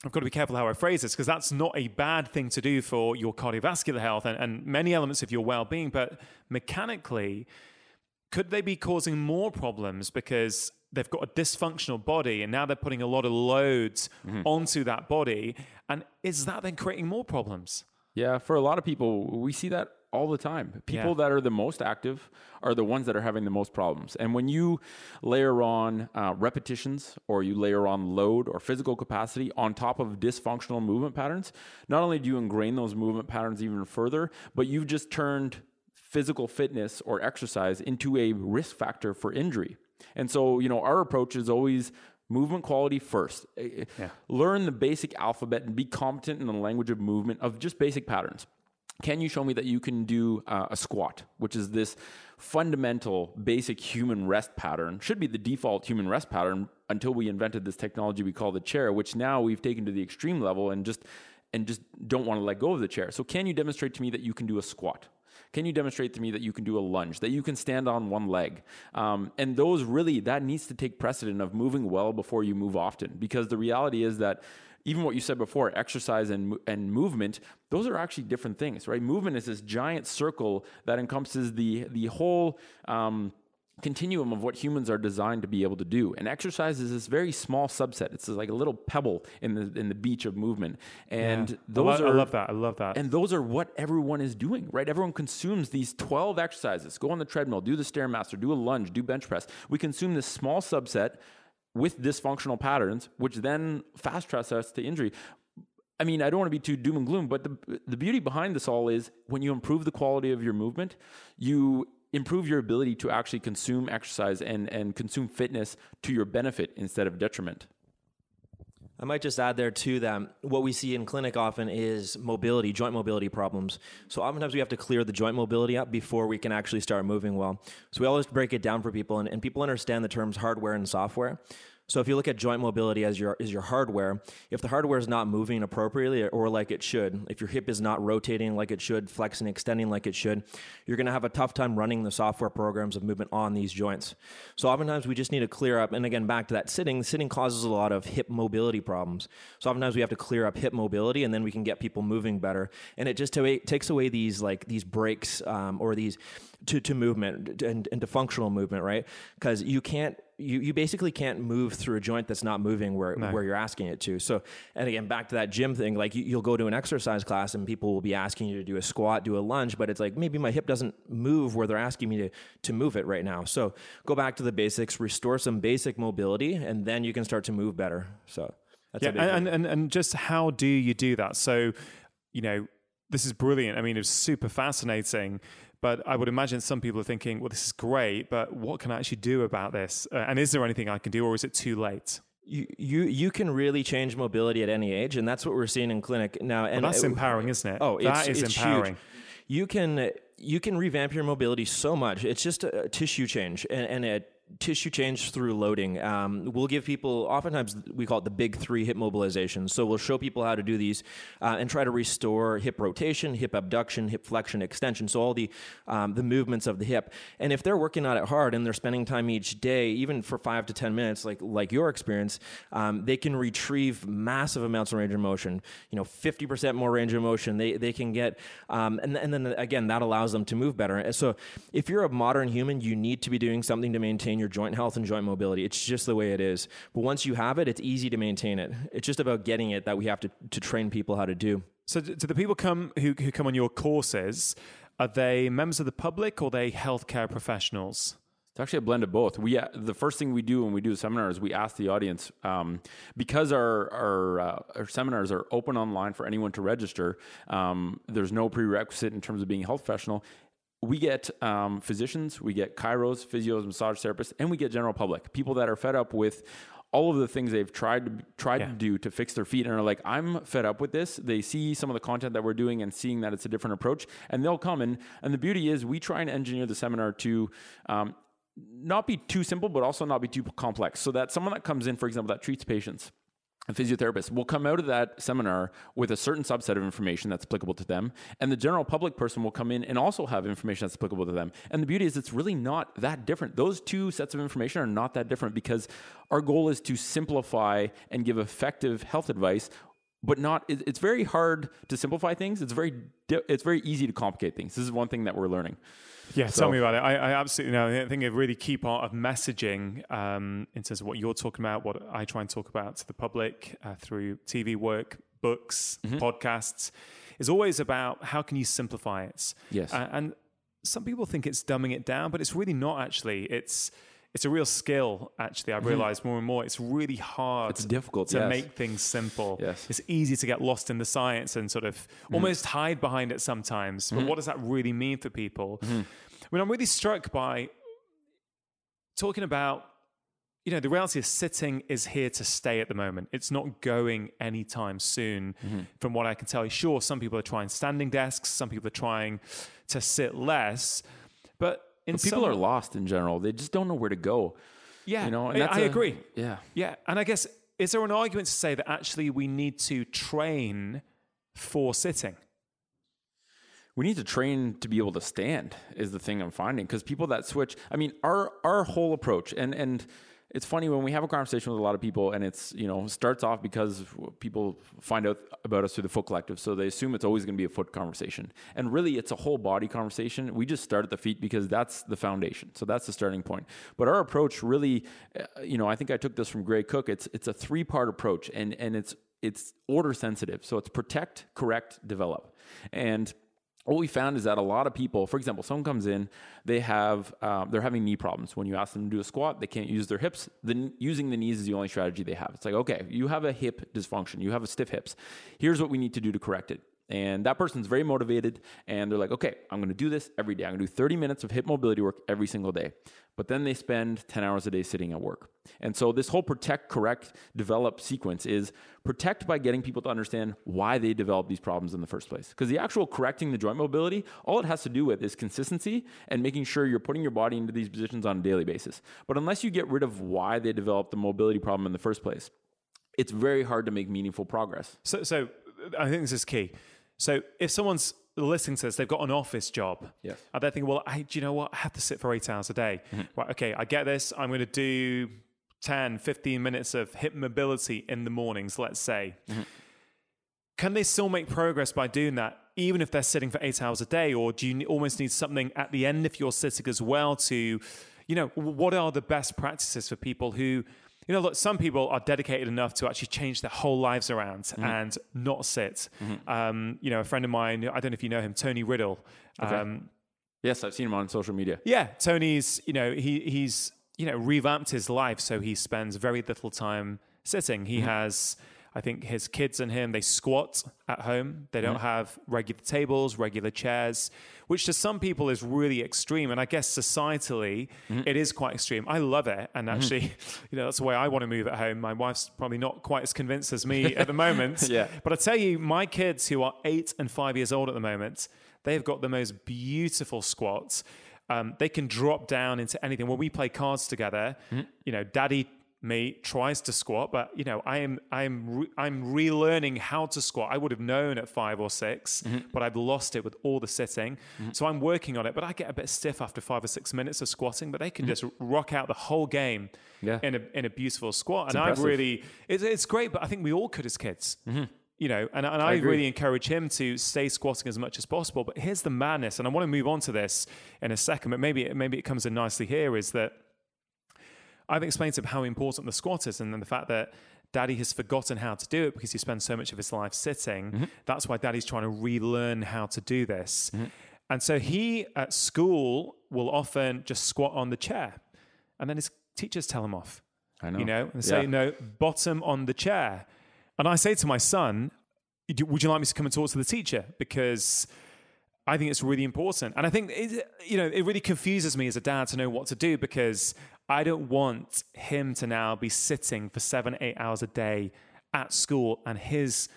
I've got to be careful how I phrase this because that's not a bad thing to do for your cardiovascular health and, and many elements of your well being. But mechanically, could they be causing more problems because they've got a dysfunctional body and now they're putting a lot of loads mm-hmm. onto that body and is that then creating more problems yeah for a lot of people we see that all the time people yeah. that are the most active are the ones that are having the most problems and when you layer on uh, repetitions or you layer on load or physical capacity on top of dysfunctional movement patterns not only do you ingrain those movement patterns even further but you've just turned physical fitness or exercise into a risk factor for injury and so, you know, our approach is always movement quality first. Eh, eh, yeah. Learn the basic alphabet and be competent in the language of movement of just basic patterns. Can you show me that you can do uh, a squat, which is this fundamental basic human rest pattern? Should be the default human rest pattern until we invented this technology we call the chair, which now we've taken to the extreme level and just and just don't want to let go of the chair. So can you demonstrate to me that you can do a squat? Can you demonstrate to me that you can do a lunge, that you can stand on one leg? Um, and those really, that needs to take precedent of moving well before you move often. Because the reality is that even what you said before, exercise and, and movement, those are actually different things, right? Movement is this giant circle that encompasses the, the whole. Um, continuum of what humans are designed to be able to do. And exercise is this very small subset. It's like a little pebble in the in the beach of movement. And yeah. those I are I love that. I love that. And those are what everyone is doing, right? Everyone consumes these 12 exercises. Go on the treadmill, do the stairmaster, do a lunge, do bench press. We consume this small subset with dysfunctional patterns, which then fast tracks us to injury. I mean, I don't want to be too doom and gloom, but the the beauty behind this all is when you improve the quality of your movement, you improve your ability to actually consume exercise and, and consume fitness to your benefit instead of detriment. I might just add there too that what we see in clinic often is mobility, joint mobility problems. So oftentimes we have to clear the joint mobility up before we can actually start moving well. So we always break it down for people, and, and people understand the terms hardware and software. So if you look at joint mobility as your as your hardware, if the hardware is not moving appropriately or like it should, if your hip is not rotating like it should, flexing, extending like it should, you're going to have a tough time running the software programs of movement on these joints. So oftentimes we just need to clear up. And again, back to that sitting, sitting causes a lot of hip mobility problems. So oftentimes we have to clear up hip mobility, and then we can get people moving better. And it just takes away these like these breaks um, or these to, to movement and, and to functional movement, right? Because you can't you, you basically can't move through a joint that's not moving where, no. where you're asking it to. So, and again, back to that gym thing, like you, will go to an exercise class and people will be asking you to do a squat, do a lunge, but it's like maybe my hip doesn't move where they're asking me to, to move it right now. So go back to the basics, restore some basic mobility, and then you can start to move better. So that's yeah, and, and, and just how do you do that? So, you know, this is brilliant. I mean, it's super fascinating. But I would imagine some people are thinking, well, this is great, but what can I actually do about this? Uh, and is there anything I can do, or is it too late? You, you you can really change mobility at any age, and that's what we're seeing in clinic now. And well, that's it, empowering, isn't it? Oh, that it's, is empowering. Huge. You can you can revamp your mobility so much. It's just a, a tissue change, and, and it tissue change through loading. Um, we'll give people, oftentimes we call it the big three hip mobilizations. So we'll show people how to do these uh, and try to restore hip rotation, hip abduction, hip flexion, extension. So all the um, the movements of the hip. And if they're working on it hard and they're spending time each day, even for five to ten minutes, like like your experience, um, they can retrieve massive amounts of range of motion. You know, fifty percent more range of motion. They they can get, um, and and then again that allows them to move better. So if you're a modern human, you need to be doing something to maintain maintain your joint health and joint mobility. It's just the way it is. But once you have it, it's easy to maintain it. It's just about getting it that we have to, to train people how to do. So, do the people come who, who come on your courses? Are they members of the public or are they healthcare professionals? It's actually a blend of both. We uh, the first thing we do when we do a seminar is we ask the audience um, because our our, uh, our, seminars are open online for anyone to register. Um, there's no prerequisite in terms of being a health professional we get um, physicians, we get chiros, physios, massage therapists, and we get general public people that are fed up with all of the things they've tried to tried yeah. to do to fix their feet and are like, I'm fed up with this. They see some of the content that we're doing and seeing that it's a different approach, and they'll come and and the beauty is we try and engineer the seminar to. Um, not be too simple, but also not be too complex. So that someone that comes in, for example, that treats patients, a physiotherapist will come out of that seminar with a certain subset of information that's applicable to them and the general public person will come in and also have information that's applicable to them. And the beauty is it's really not that different. Those two sets of information are not that different because our goal is to simplify and give effective health advice but not it's very hard to simplify things it's very it's very easy to complicate things this is one thing that we're learning yeah, so, tell me about it. I, I, absolutely know. I think a really key part of messaging um, in terms of what you're talking about, what I try and talk about to the public uh, through TV work, books, mm-hmm. podcasts, is always about how can you simplify it. Yes, uh, and some people think it's dumbing it down, but it's really not. Actually, it's it's a real skill. Actually, I've mm-hmm. realized more and more. It's really hard. It's difficult to yes. make things simple. Yes. it's easy to get lost in the science and sort of mm-hmm. almost hide behind it sometimes. But mm-hmm. what does that really mean for people? Mm-hmm. I mean, I'm really struck by talking about. You know, the reality is sitting is here to stay at the moment. It's not going anytime soon, mm-hmm. from what I can tell. Sure, some people are trying standing desks, some people are trying to sit less, but but people some, are lost in general. They just don't know where to go. Yeah, you know, I, I a, agree. Yeah, yeah, and I guess is there an argument to say that actually we need to train for sitting? We need to train to be able to stand. Is the thing I'm finding because people that switch. I mean, our our whole approach and and it's funny when we have a conversation with a lot of people and it's you know starts off because people find out about us through the foot collective. So they assume it's always going to be a foot conversation. And really it's a whole body conversation. We just start at the feet because that's the foundation. So that's the starting point. But our approach really uh, you know i think i took this from gray cook. It's it's a three part approach and and it's it's order sensitive. So it's protect correct develop. And what we found is that a lot of people, for example, someone comes in, they have um, they're having knee problems. When you ask them to do a squat, they can't use their hips. Then using the knees is the only strategy they have. It's like, okay, you have a hip dysfunction, you have a stiff hips. Here's what we need to do to correct it. And that person's very motivated and they're like, okay, I'm gonna do this every day. I'm gonna do 30 minutes of hip mobility work every single day. But then they spend 10 hours a day sitting at work. And so this whole protect, correct, develop sequence is protect by getting people to understand why they develop these problems in the first place. Because the actual correcting the joint mobility, all it has to do with is consistency and making sure you're putting your body into these positions on a daily basis. But unless you get rid of why they developed the mobility problem in the first place, it's very hard to make meaningful progress. So, so I think this is key. So if someone's listening to this, they've got an office job. Yeah. And they're thinking, well, I, do you know what? I have to sit for eight hours a day. Mm-hmm. Right, okay, I get this. I'm going to do 10, 15 minutes of hip mobility in the mornings, let's say. Mm-hmm. Can they still make progress by doing that, even if they're sitting for eight hours a day? Or do you almost need something at the end if you're sitting as well to, you know, what are the best practices for people who, you know, look, some people are dedicated enough to actually change their whole lives around Mm-hmm. and not sit. Um, you know, a friend of mine, I don't know if you know him, Tony Riddle. Um, Yes, I've seen him on social media. yeah, Tony's, you know, he he's, you know, revamped his life so he spends very little time sitting. He has I think his kids and him, they squat at home. They don't mm-hmm. have regular tables, regular chairs, which to some people is really extreme. And I guess societally, mm-hmm. it is quite extreme. I love it. And mm-hmm. actually, you know, that's the way I want to move at home. My wife's probably not quite as convinced as me at the moment. Yeah. But I tell you, my kids who are eight and five years old at the moment, they've got the most beautiful squats. Um, they can drop down into anything. When we play cards together, you know, daddy me tries to squat, but you know, I am I'm re- I'm relearning how to squat. I would have known at five or 6 but I've lost it with all the sitting. So I'm working on it. But I get a bit stiff after five or six minutes of squatting. But they can just rock out the whole game Yeah. in a in a beautiful squat. and I've really it's, it's great. But I think we all could as kids. You know, and, and I, agree. really encourage him to stay squatting as much as possible. But here's the madness, and I want to move on to this in a second. But maybe maybe it comes in nicely here is that I've explained to him how important the squat is, and then the fact that Daddy has forgotten how to do it because he spends so much of his life sitting. Mm-hmm. That's why Daddy's trying to relearn how to do this. And so he at school will often just squat on the chair, and then his teachers tell him off. I know. You know, and say Yeah. no, bottom on the chair. And I say to my son, "Would you like me to come and talk to the teacher because?" I think it's really important. And I think, it, you know, it really confuses me as a dad to know what to do because I don't want him to now be sitting for seven, eight hours a day at school and his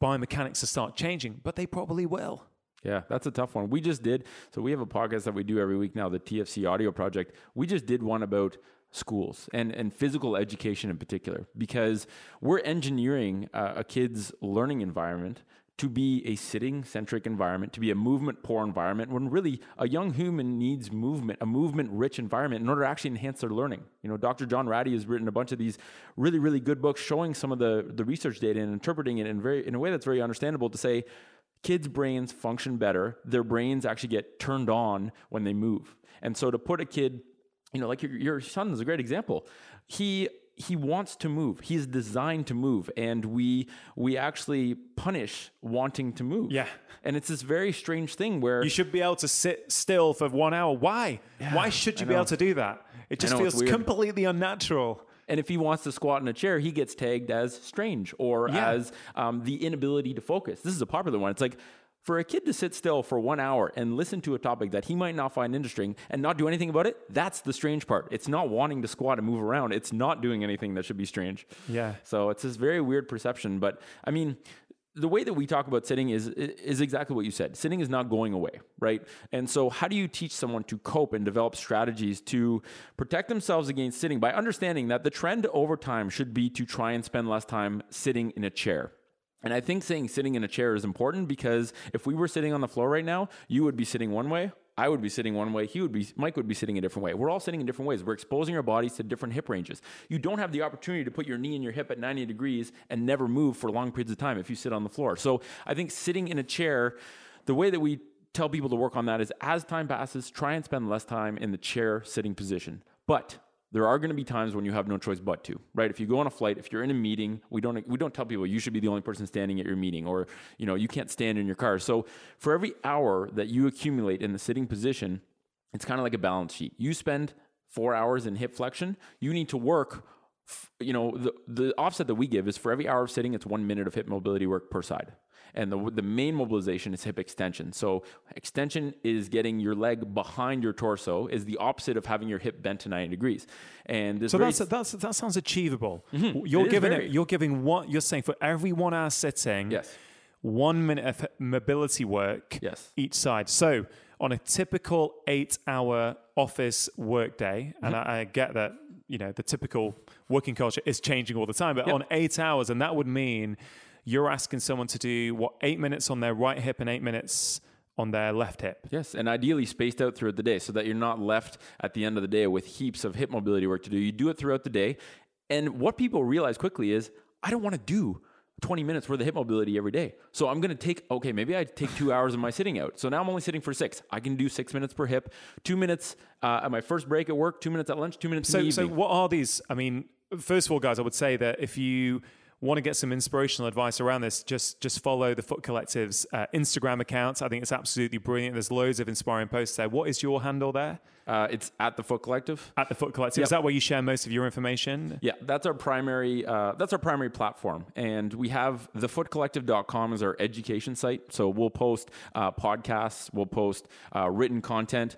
biomechanics to start changing, but they probably will. Yeah, that's a tough one. We just did. So we have a podcast that we do every week now, the TFC Audio Project. We just did one about schools and, and physical education in particular, because we're engineering uh, a kid's learning environment to be a sitting centric environment, to be a movement poor environment, when really a young human needs movement, a movement rich environment in order to actually enhance their learning. You know, Dr. John Ratey has written a bunch of these really, really good books showing some of the, the research data and interpreting it in, very, in a way that's very understandable to say, kids' brains function better. Their brains actually get turned on when they move. And so to put a kid, you know, like your, your son is a great example. He he wants to move. He's designed to move, and we we actually punish wanting to move. Yeah. and it's this very strange thing where You should be able to sit still for one hour. Why? Why should you be able to do that? It just know, feels completely unnatural. And if he wants to squat in a chair, he gets tagged as strange or Yeah. as um, the inability to focus. This is a popular one. It's like for a kid to sit still for one hour and listen to a topic that he might not find interesting and not do anything about it, that's the strange part. It's not wanting to squat and move around, it's not doing anything that should be strange. Yeah. So it's this very weird perception. But I mean, the way that we talk about sitting is is exactly what you said. Sitting is not going away, right? And so how do you teach someone to cope and develop strategies to protect themselves against sitting by understanding that the trend over time should be to try and spend less time sitting in a chair. And I think saying sitting in a chair is important because if we were sitting on the floor right now, you would be sitting one way, I would be sitting one way, he would be Mike would be sitting a different way. We're all sitting in different ways. We're exposing our bodies to different hip ranges. You don't have the opportunity to put your knee and your hip at 90 degrees and never move for long periods of time if you sit on the floor. So I think sitting in a chair, the way that we tell people to work on that is as time passes, try and spend less time in the chair sitting position. But there are going to be times when you have no choice but to, right? If you go on a flight, if you're in a meeting, we don't we don't tell people you should be the only person standing at your meeting or, you know, you can't stand in your car. So, for every hour that you accumulate in the sitting position, it's kind of like a balance sheet. You spend 4 hours in hip flexion, you need to work you know, the, the offset that we give is for every hour of sitting, it's one minute of hip mobility work per side. And the, the main mobilization is hip extension. So extension is getting your leg behind your torso is the opposite of having your hip bent to 90 degrees. And this so that's, that's that sounds achievable. Mm-hmm. You're It giving it. You're giving what you're saying for every one hour sitting. Yes. One minute of mobility work. Yes. Each side. So on a typical eight-hour office workday, and Mm-hmm. I, I get that you know the typical working culture is changing all the time, but Yep. on eight hours, and that would mean you're asking someone to do what eight minutes on their right hip and eight minutes on their left hip. Yes, and ideally spaced out throughout the day so that you're not left at the end of the day with heaps of hip mobility work to do. You do it throughout the day. And what people realize quickly is I don't want to do 20 minutes worth of hip mobility every day. So I'm going to take, okay, maybe I take two hours of my sitting out. So now I'm only sitting for six. I can do six minutes per hip, two minutes uh, at my first break at work, two minutes at lunch, two minutes in So, so what are these? I mean, first of all, guys, I would say that if you want to get some inspirational advice around this, just just follow the Foot Collective's uh, Instagram account. I think it's absolutely brilliant. There's loads of inspiring posts there. What is your handle there? Uh, it's at the Foot Collective. At the Foot Collective. Is that where you share most of your information? Yeah, that's our primary. Uh, that's our primary platform, and we have thefootcollective.com as our education site. So we'll post uh, podcasts, we'll post uh, written content.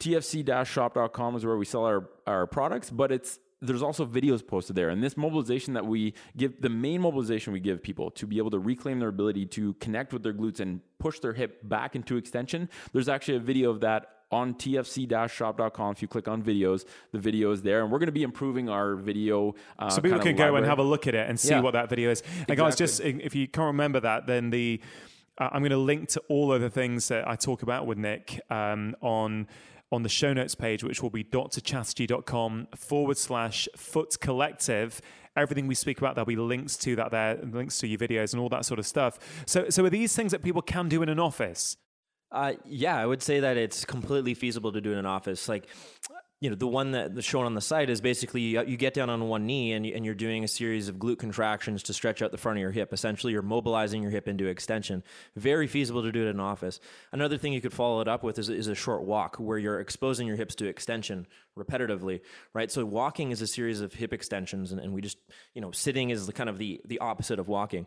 TFC-shop.com is where we sell our our products, but it's there's also videos posted there. And this mobilization that we give, the main mobilization we give people to be able to reclaim their ability to connect with their glutes and push their hip back into extension. There's actually a video of that on tfc-shop.com. If you click on videos, the video is there. And we're going to be improving our video. Uh, So people can go and have a look at it and see Yeah. what that video is. And guys, just if you can't remember that, then the uh, I'm going to link to all of the things that I talk about with Nick um, on on the show notes page, which will be drchatterjee.com forward slash foot collective. Everything we speak about, there'll be links to that there, links to your videos and all that sort of stuff. So, so are these things that people can do in an office? Uh, yeah, I would say that it's completely feasible to do in an office. Like, you know, the one that that's shown on the site is basically you, you get down on one knee and, you, and you're doing a series of glute contractions to stretch out the front of your hip. Essentially, you're mobilizing your hip into extension. Very feasible to do it in office. Another thing you could follow it up with is, is a short walk where you're exposing your hips to extension repetitively, right? So walking is a series of hip extensions, and, and we just, you know, sitting is the kind of the the opposite of walking.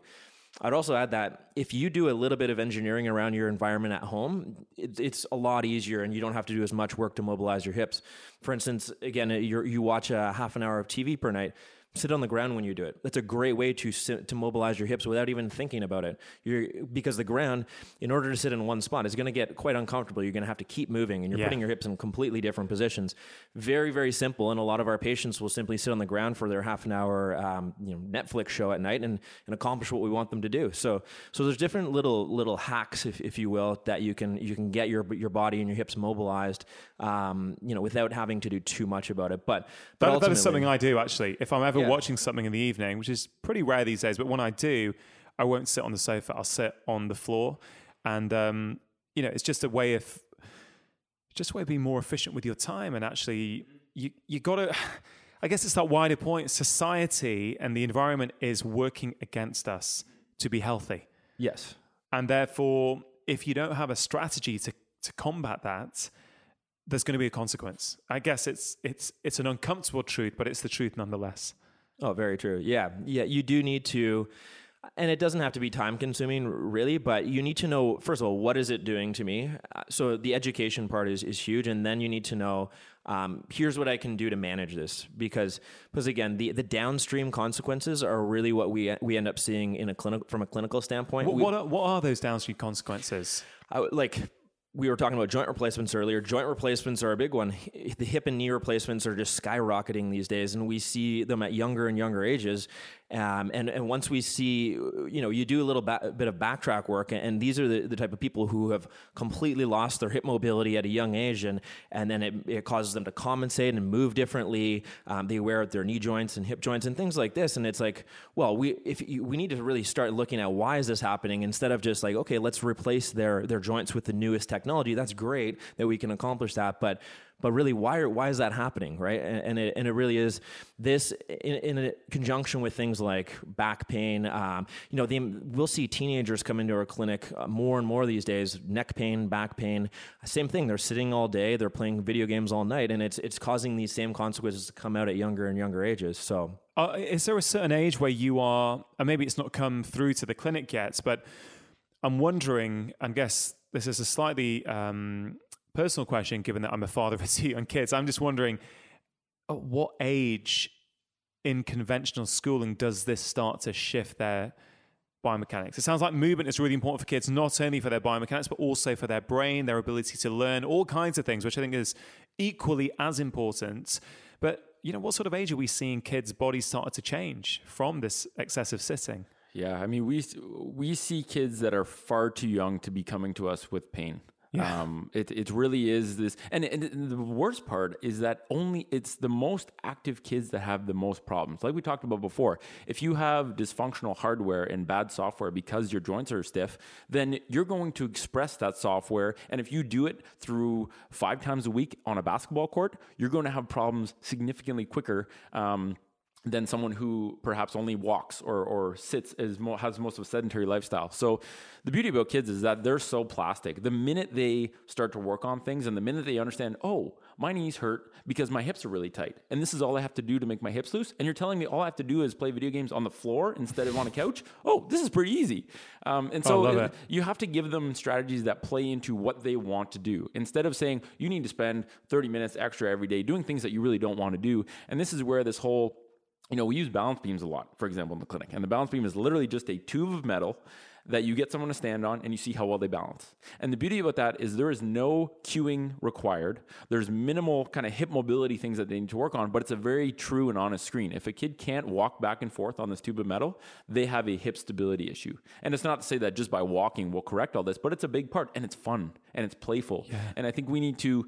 I'd also add that if you do a little bit of engineering around your environment at home, it, it's a lot easier and you don't have to do as much work to mobilize your hips. For instance, again, you're, you watch a half an hour of TV per night. Sit on the ground when you do it. That's a great way to sit, to mobilize your hips without even thinking about it. You're, because the ground, in order to sit in one spot, is going to get quite uncomfortable. You're going to have to keep moving, and you're Yeah. putting your hips in completely different positions. Very, very simple. And a lot of our patients will simply sit on the ground for their half an hour, um, you know, Netflix show at night and, and accomplish what we want them to do. So, so there's different little little hacks, if, if you will, that you can you can get your your body and your hips mobilized, um, you know, without having to do too much about it. But but That, that is something I do actually. If I'm ever Yeah. Watching something in the evening, which is pretty rare these days, but when I do, I won't sit on the sofa. I'll sit on the floor, and um, you know, it's just a way of just a way of being more efficient with your time. And actually, you you got to. I guess it's that wider point. Society and the environment is working against us to be healthy, yes. and therefore, if you don't have a strategy to to combat that, there's going to be a consequence. I guess it's it's it's an uncomfortable truth, but it's the truth nonetheless. Oh, very true. Yeah. Yeah. You do need to, and it doesn't have to be time consuming really, but you need to know, first of all, what is it doing to me? Uh, So the education part is, is huge. And then you need to know, um, here's what I can do to manage this because, because again, the, the downstream consequences are really what we, we end up seeing in a clinic from a clinical standpoint. What We- what are, what are those downstream consequences? I like we were talking about joint replacements earlier. Joint replacements are a big one. The hip and knee replacements are just skyrocketing these days, and we see them at younger and younger ages. Um, and and once we see, you know, you do a little ba- bit of backtrack work, and these are the, the type of people who have completely lost their hip mobility at a young age, and and then it, it causes them to compensate and move differently. Um, they wear out their knee joints and hip joints and things like this. And it's like, well, we if you, we need to really start looking at why is this happening instead of just like, okay, let's replace their their joints with the newest technology technology. That's great that we can accomplish that, but but really why are, why is that happening right? And, and, it, and it really is this in, in conjunction with things like back pain um, you know the, we'll see teenagers come into our clinic uh, more and more these days neck pain back pain same thing. They're sitting all day they're playing video games all night and it's it's causing these same consequences to come out at younger and younger ages so. Uh, is there a certain age where you are and maybe it's not come through to the clinic yet but i'm wondering i guess this is a slightly um, personal question, given that I'm a father of two young kids. I'm just wondering, at what age in conventional schooling does this start to shift their biomechanics? It sounds like movement is really important for kids, not only for their biomechanics, but also for their brain, their ability to learn, all kinds of things, which I think is equally as important. But you know, what sort of age are we seeing kids' bodies start to change from this excessive sitting? Yeah, I mean, we we see kids that are far too young to be coming to us with pain. Yeah. Um, it, it really is this. And, and the worst part is that only it's the most active kids that have the most problems. Like we talked about before, if you have dysfunctional hardware and bad software because your joints are stiff, then you're going to express that software. And if you do it through five times a week on a basketball court, you're going to have problems significantly quicker. Um, than someone who perhaps only walks or, or sits as mo- has most of a sedentary lifestyle. So the beauty about kids is that they're so plastic. The minute they start to work on things and the minute they understand, oh, my knees hurt because my hips are really tight. And this is all I have to do to make my hips loose. And you're telling me all I have to do is play video games on the floor instead of on a couch. Oh, this is pretty easy. Um, and so it, you have to give them strategies that play into what they want to do instead of saying you need to spend 30 minutes extra every day doing things that you really don't want to do. And this is where this whole you know, we use balance beams a lot, for example, in the clinic. And the balance beam is literally just a tube of metal that you get someone to stand on and you see how well they balance. And the beauty about that is there is no cueing required. There's minimal kind of hip mobility things that they need to work on, but it's a very true and honest screen. If a kid can't walk back and forth on this tube of metal, they have a hip stability issue. And it's not to say that just by walking will correct all this, but it's a big part and it's fun and it's playful. Yeah. And I think we need to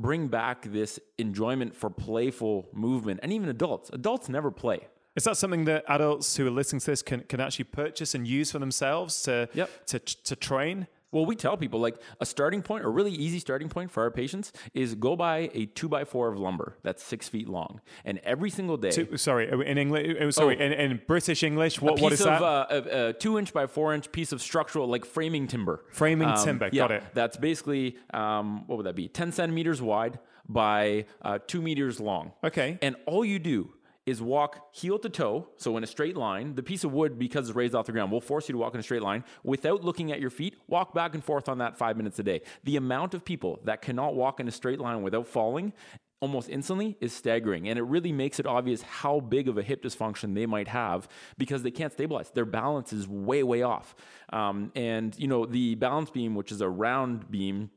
bring back this enjoyment for playful movement and even adults. Adults never play. Is that something that adults who are listening to this can, can actually purchase and use for themselves to, yep. to, to train? Well, we tell people like a starting point, a really easy starting point for our patients is go buy a two by four of lumber that's six feet long, and every single day. Two, sorry, in English. Uh, sorry, oh, in, in, British English, what, what is of, that? Uh, a, a, two inch by four inch piece of structural, like framing timber. Framing um, timber. Yeah, got it. That's basically um, what would that be? Ten centimeters wide by uh, two meters long. Okay. And all you do is walk heel to toe, so in a straight line. The piece of wood, because it's raised off the ground, will force you to walk in a straight line without looking at your feet. Walk back and forth on that five minutes a day. The amount of people that cannot walk in a straight line without falling almost instantly is staggering. And it really makes it obvious how big of a hip dysfunction they might have because they can't stabilize. Their balance is way, way off. Um, and, you know, the balance beam, which is a round beam,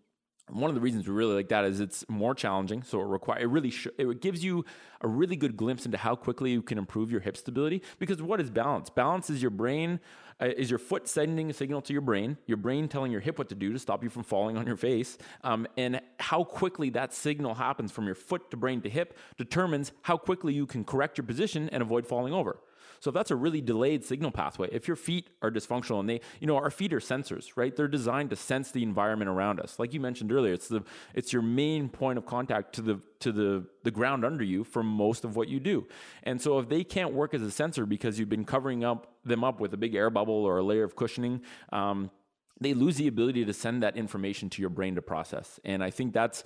one of the reasons we really like that is it's more challenging. So it require it really sh- it gives you a really good glimpse into how quickly you can improve your hip stability. Because what is balance? Balance is your brain uh, is your foot sending a signal to your brain, your brain telling your hip what to do to stop you from falling on your face, um, and how quickly that signal happens from your foot to brain to hip determines how quickly you can correct your position and avoid falling over. So if that's a really delayed signal pathway, if your feet are dysfunctional and they, you know, our feet are sensors, right? They're designed to sense the environment around us. Like you mentioned earlier, it's the it's your main point of contact to the to the the ground under you for most of what you do. And so if they can't work as a sensor because you've been covering up them up with a big air bubble or a layer of cushioning, um, they lose the ability to send that information to your brain to process. And I think that's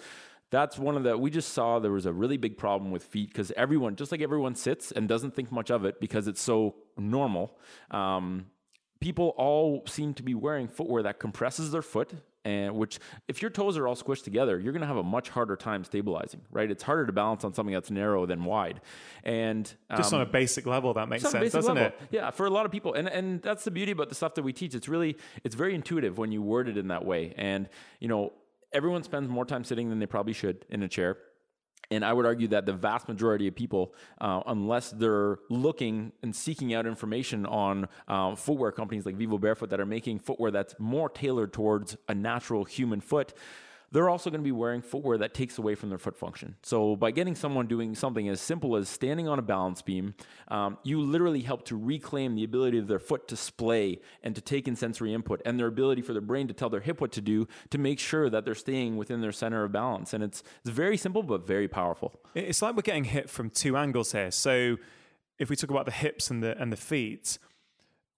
that's one of the we just saw there was a really big problem with feet because everyone just like everyone sits and doesn't think much of it because it's so normal um, people all seem to be wearing footwear that compresses their foot and which if your toes are all squished together you're going to have a much harder time stabilizing right? It's harder to balance on something that's narrow than wide. And um, just on a basic level that makes sense doesn't level. it yeah for a lot of people. And and that's the beauty about the stuff that we teach. It's really it's very intuitive when you word it in that way. And you know everyone spends more time sitting than they probably should in a chair. And I would argue that the vast majority of people, uh, unless they're looking and seeking out information on uh, footwear companies like Vivobarefoot that are making footwear that's more tailored towards a natural human foot, they're also going to be wearing footwear that takes away from their foot function. So by getting someone doing something as simple as standing on a balance beam, um, you literally help to reclaim the ability of their foot to splay and to take in sensory input and their ability for their brain to tell their hip what to do to make sure that they're staying within their center of balance. And it's, it's very simple, but very powerful. It's like we're getting hit from two angles here. So if we talk about the hips and the, and the feet,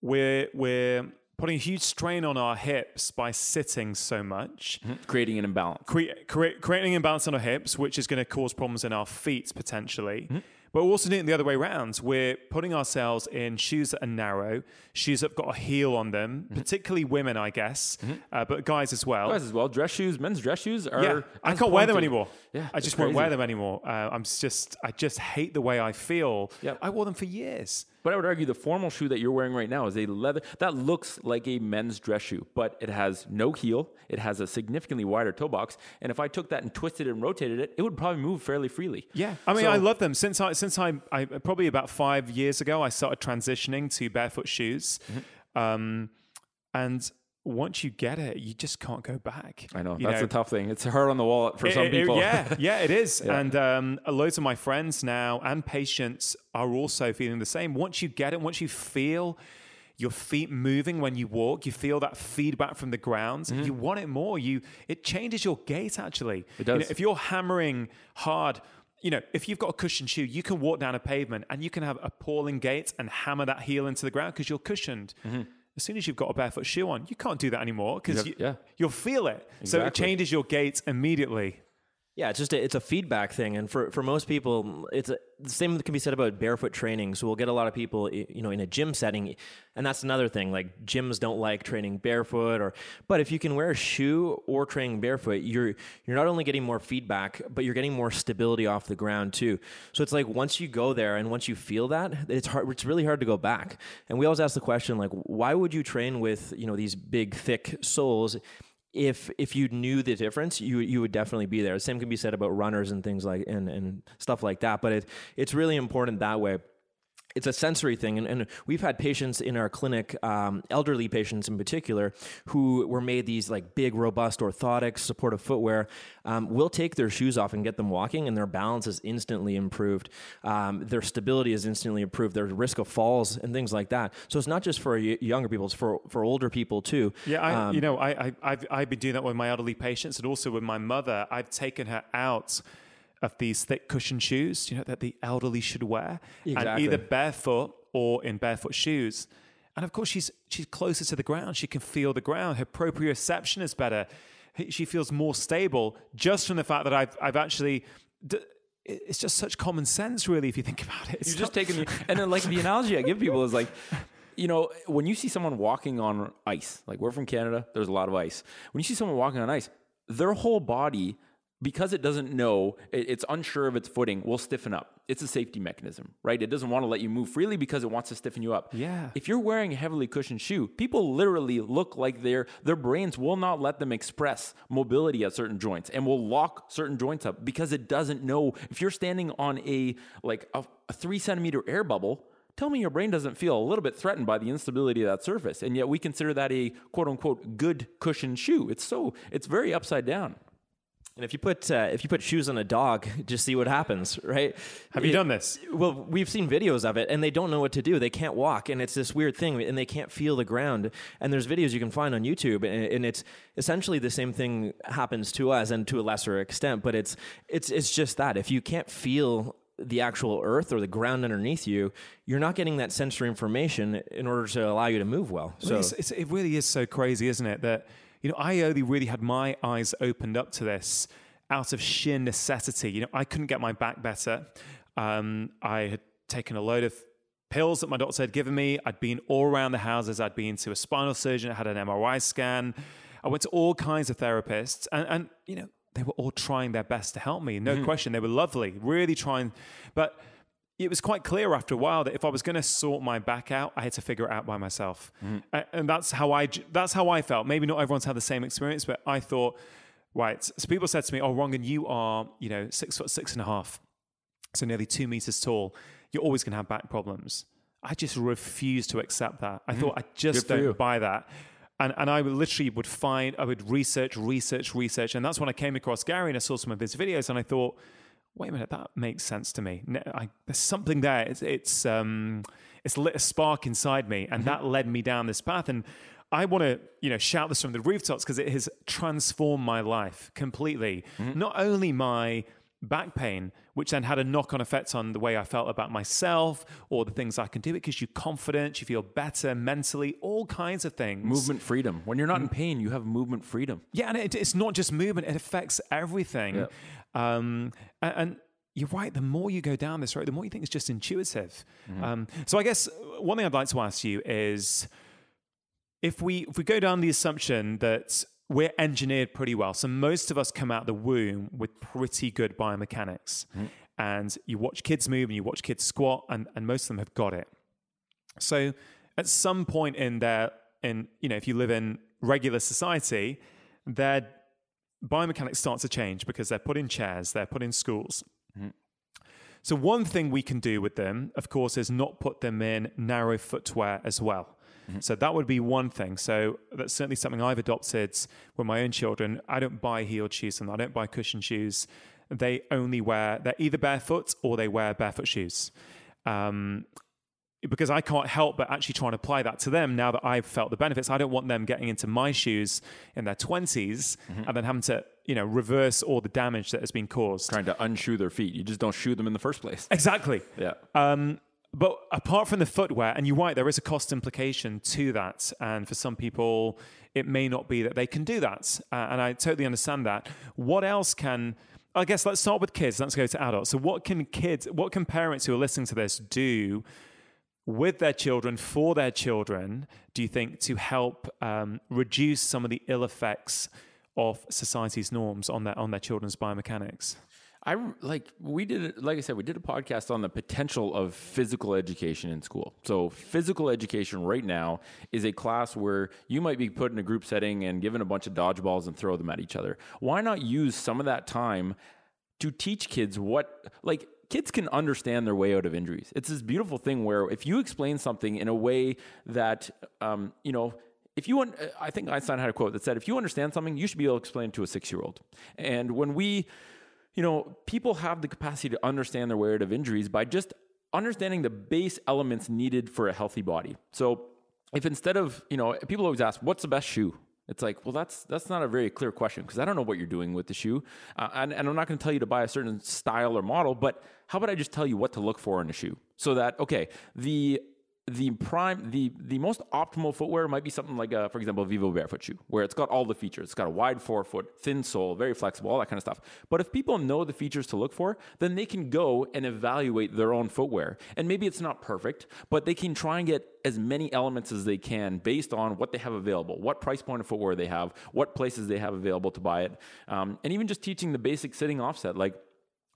we're, we're putting a huge strain on our hips by sitting so much, mm-hmm. creating an imbalance. Cre- cre- creating an imbalance on our hips, which is going to cause problems in our feet potentially. Mm-hmm. But we're also doing it the other way around. We're putting ourselves in shoes that are narrow, shoes that have got a heel on them, mm-hmm. particularly women, I guess, mm-hmm. uh, but guys as well. Guys as well. Dress shoes, men's dress shoes are. Yeah, I can't wear them anymore. Yeah, I just won't wear them anymore. Uh, I'm just, I just hate the way I feel. Yep. I wore them for years. But I would argue the formal shoe that you're wearing right now is a leather that looks like a men's dress shoe, but it has no heel. It has a significantly wider toe box, and if I took that and twisted it and rotated it, it would probably move fairly freely. Yeah, I mean, so, I love them. Since I since I, I probably about five years ago, I started transitioning to barefoot shoes, mm-hmm. um, and once you get it, you just can't go back. I know you that's know? a tough thing. It's hard on the wallet for it, some people. Yeah, yeah, it is. yeah. And um, loads of my friends now and patients are also feeling the same. Once you get it, once you feel your feet moving when you walk, you feel that feedback from the ground. Mm-hmm. You want it more. You it changes your gait actually. It does. You know, if you're hammering hard you know, if you've got a cushioned shoe, you can walk down a pavement and you can have appalling gait and hammer that heel into the ground because you're cushioned. Mm-hmm as soon as you've got a barefoot shoe on, you can't do that anymore because you, yeah. you'll feel it. Exactly. So it changes your gait immediately. Yeah, it's just a, it's a feedback thing, and for, for most people, it's a, the same can be said about barefoot training. So we'll get a lot of people, you know, in a gym setting, and that's another thing. Like gyms don't like training barefoot, or but if you can wear a shoe or training barefoot, you're you're not only getting more feedback, but you're getting more stability off the ground too. So it's like once you go there and once you feel that, it's hard. It's really hard to go back. And we always ask the question like, why would you train with you know these big thick soles? If if you knew the difference, you you would definitely be there. The same can be said about runners and things like and and stuff like that. But it it's really important that way it's a sensory thing. And, and, we've had patients in our clinic, um, elderly patients in particular, who were made these like big, robust orthotics, supportive footwear. Um, we'll take their shoes off and get them walking, and their balance is instantly improved. Um, their stability is instantly improved. Their risk of falls and things like that. So it's not just for younger people; it's for for older people too. Yeah, I, um, you know, I, I I've, I've been doing that with my elderly patients, and also with my mother. I've taken her out of these thick cushion shoes, you know, that the elderly should wear, exactly. and either barefoot or in barefoot shoes. And of course, she's she's closer to the ground. She can feel the ground. Her proprioception is better. She feels more stable just from the fact that I've I've actually. It's just such common sense, really, if you think about it. It's You're just taking the, and then like the analogy I give people is like, you know, when you see someone walking on ice, like we're from Canada, there's a lot of ice. When you see someone walking on ice, their whole body because it doesn't know, it's unsure of its footing, will stiffen up. It's a safety mechanism, right? It doesn't want to let you move freely because it wants to stiffen you up. Yeah. If you're wearing a heavily cushioned shoe, people literally look like their their brains will not let them express mobility at certain joints and will lock certain joints up because it doesn't know. If you're standing on a like a, a three centimeter air bubble, tell me your brain doesn't feel a little bit threatened by the instability of that surface and yet we consider that a quote unquote good cushioned shoe it's so it's very upside down and if you put uh, if you put shoes on a dog, just see what happens, right? Have you done this? Well, we've seen videos of it, and they don't know what to do. They can't walk, and it's this weird thing, and they can't feel the ground. And there's videos you can find on YouTube, and, and it's essentially the same thing happens to us, and to a lesser extent. But it's it's it's just that if you can't feel the actual earth or the ground underneath you, you're not getting that sensory information in order to allow you to move well. So it's, it's, it really is so crazy, isn't it? That you know, I only really had my eyes opened up to this out of sheer necessity. You know, I couldn't get my back better. Um, I had taken a load of pills that my doctor had given me. I'd been all around the houses. I'd been to a spinal surgeon. I had an MRI scan. I went to all kinds of therapists, and, and you know, they were all trying their best to help me. No mm-hmm. question, they were lovely, really trying, but it was quite clear after a while that if I was going to sort my back out, I had to figure it out by myself, mm. and that's how I that's how I felt. Maybe not everyone's had the same experience, but I thought, right. So people said to me, "Oh, Rangan, you are you know six foot six and a half, so nearly two meters tall. You're always going to have back problems." I just refused to accept that. I mm. thought I just don't buy that. And, and I literally would find, I would research, research, research. And that's when I came across Gary and I saw some of his videos and I thought, wait a minute, that makes sense to me. I, there's something there. It's, it's, um, it's lit a spark inside me. And mm-hmm. that led me down this path. And I want to, you know, shout this from the rooftops because it has transformed my life completely. Mm-hmm. Not only my back pain, which then had a knock on effect on the way I felt about myself or the things I can do. It gives you confidence, you feel better mentally, all kinds of things. Movement freedom. When you're not in pain, you have movement freedom. Yeah, and it, it's not just movement, it affects everything. Um, and, and you're right. The more you go down this road, the more you think it's just intuitive. Mm-hmm. Um, so I guess one thing I'd like to ask you is if we if we go down the assumption that we're engineered pretty well. So most of us come out the womb with pretty good biomechanics. Mm-hmm. And you watch kids move and you watch kids squat, and, and most of them have got it. So at some point in their in you know, if you live in regular society, their biomechanics starts to change because they're put in chairs, they're put in schools. Mm-hmm. So one thing we can do with them, of course, is not put them in narrow footwear as well. Mm-hmm. So that would be one thing. So that's certainly something I've adopted with my own children. I don't buy heeled shoes and I don't buy cushion shoes. They only wear, they're either barefoot or they wear barefoot shoes. Um, because I can't help but actually try and apply that to them now that I've felt the benefits. I don't want them getting into my shoes in their 20s mm-hmm. and then having to, you know, reverse all the damage that has been caused. Trying to unshoe their feet. You just don't shoe them in the first place. Exactly. Yeah. Um, but apart from the footwear, and you're right, there is a cost implication to that. And for some people, it may not be that they can do that. Uh, and I totally understand that. What else can, I guess let's start with kids, let's go to adults. So, what can kids, what can parents who are listening to this do with their children, for their children, do you think, to help um, reduce some of the ill effects of society's norms on their, on their children's biomechanics? I like we did like I said we did a podcast on the potential of physical education in school. So physical education right now is a class where you might be put in a group setting and given a bunch of dodgeballs and throw them at each other. Why not use some of that time to teach kids what like kids can understand their way out of injuries. It's this beautiful thing where if you explain something in a way that um, you know if you, want I think Einstein had a quote that said, if you understand something, you should be able to explain it to a six year old. And when we you know, people have the capacity to understand their way out of injuries by just understanding the base elements needed for a healthy body. So if instead of, you know, people always ask, what's the best shoe? It's like, well, that's that's not a very clear question because I don't know what you're doing with the shoe, uh, and, and I'm not going to tell you to buy a certain style or model. But how about I just tell you what to look for in a shoe, so that okay, the the prime the the most optimal footwear might be something like a, for example a Vivobarefoot shoe where it's got all the features. It's got a wide forefoot thin sole very flexible all that kind of stuff. But if people know the features to look for then they can go and evaluate their own footwear. And maybe it's not perfect but they can try and get as many elements as they can based on what they have available what price point of footwear they have what places they have available to buy it. Um, and even just teaching the basic sitting offset like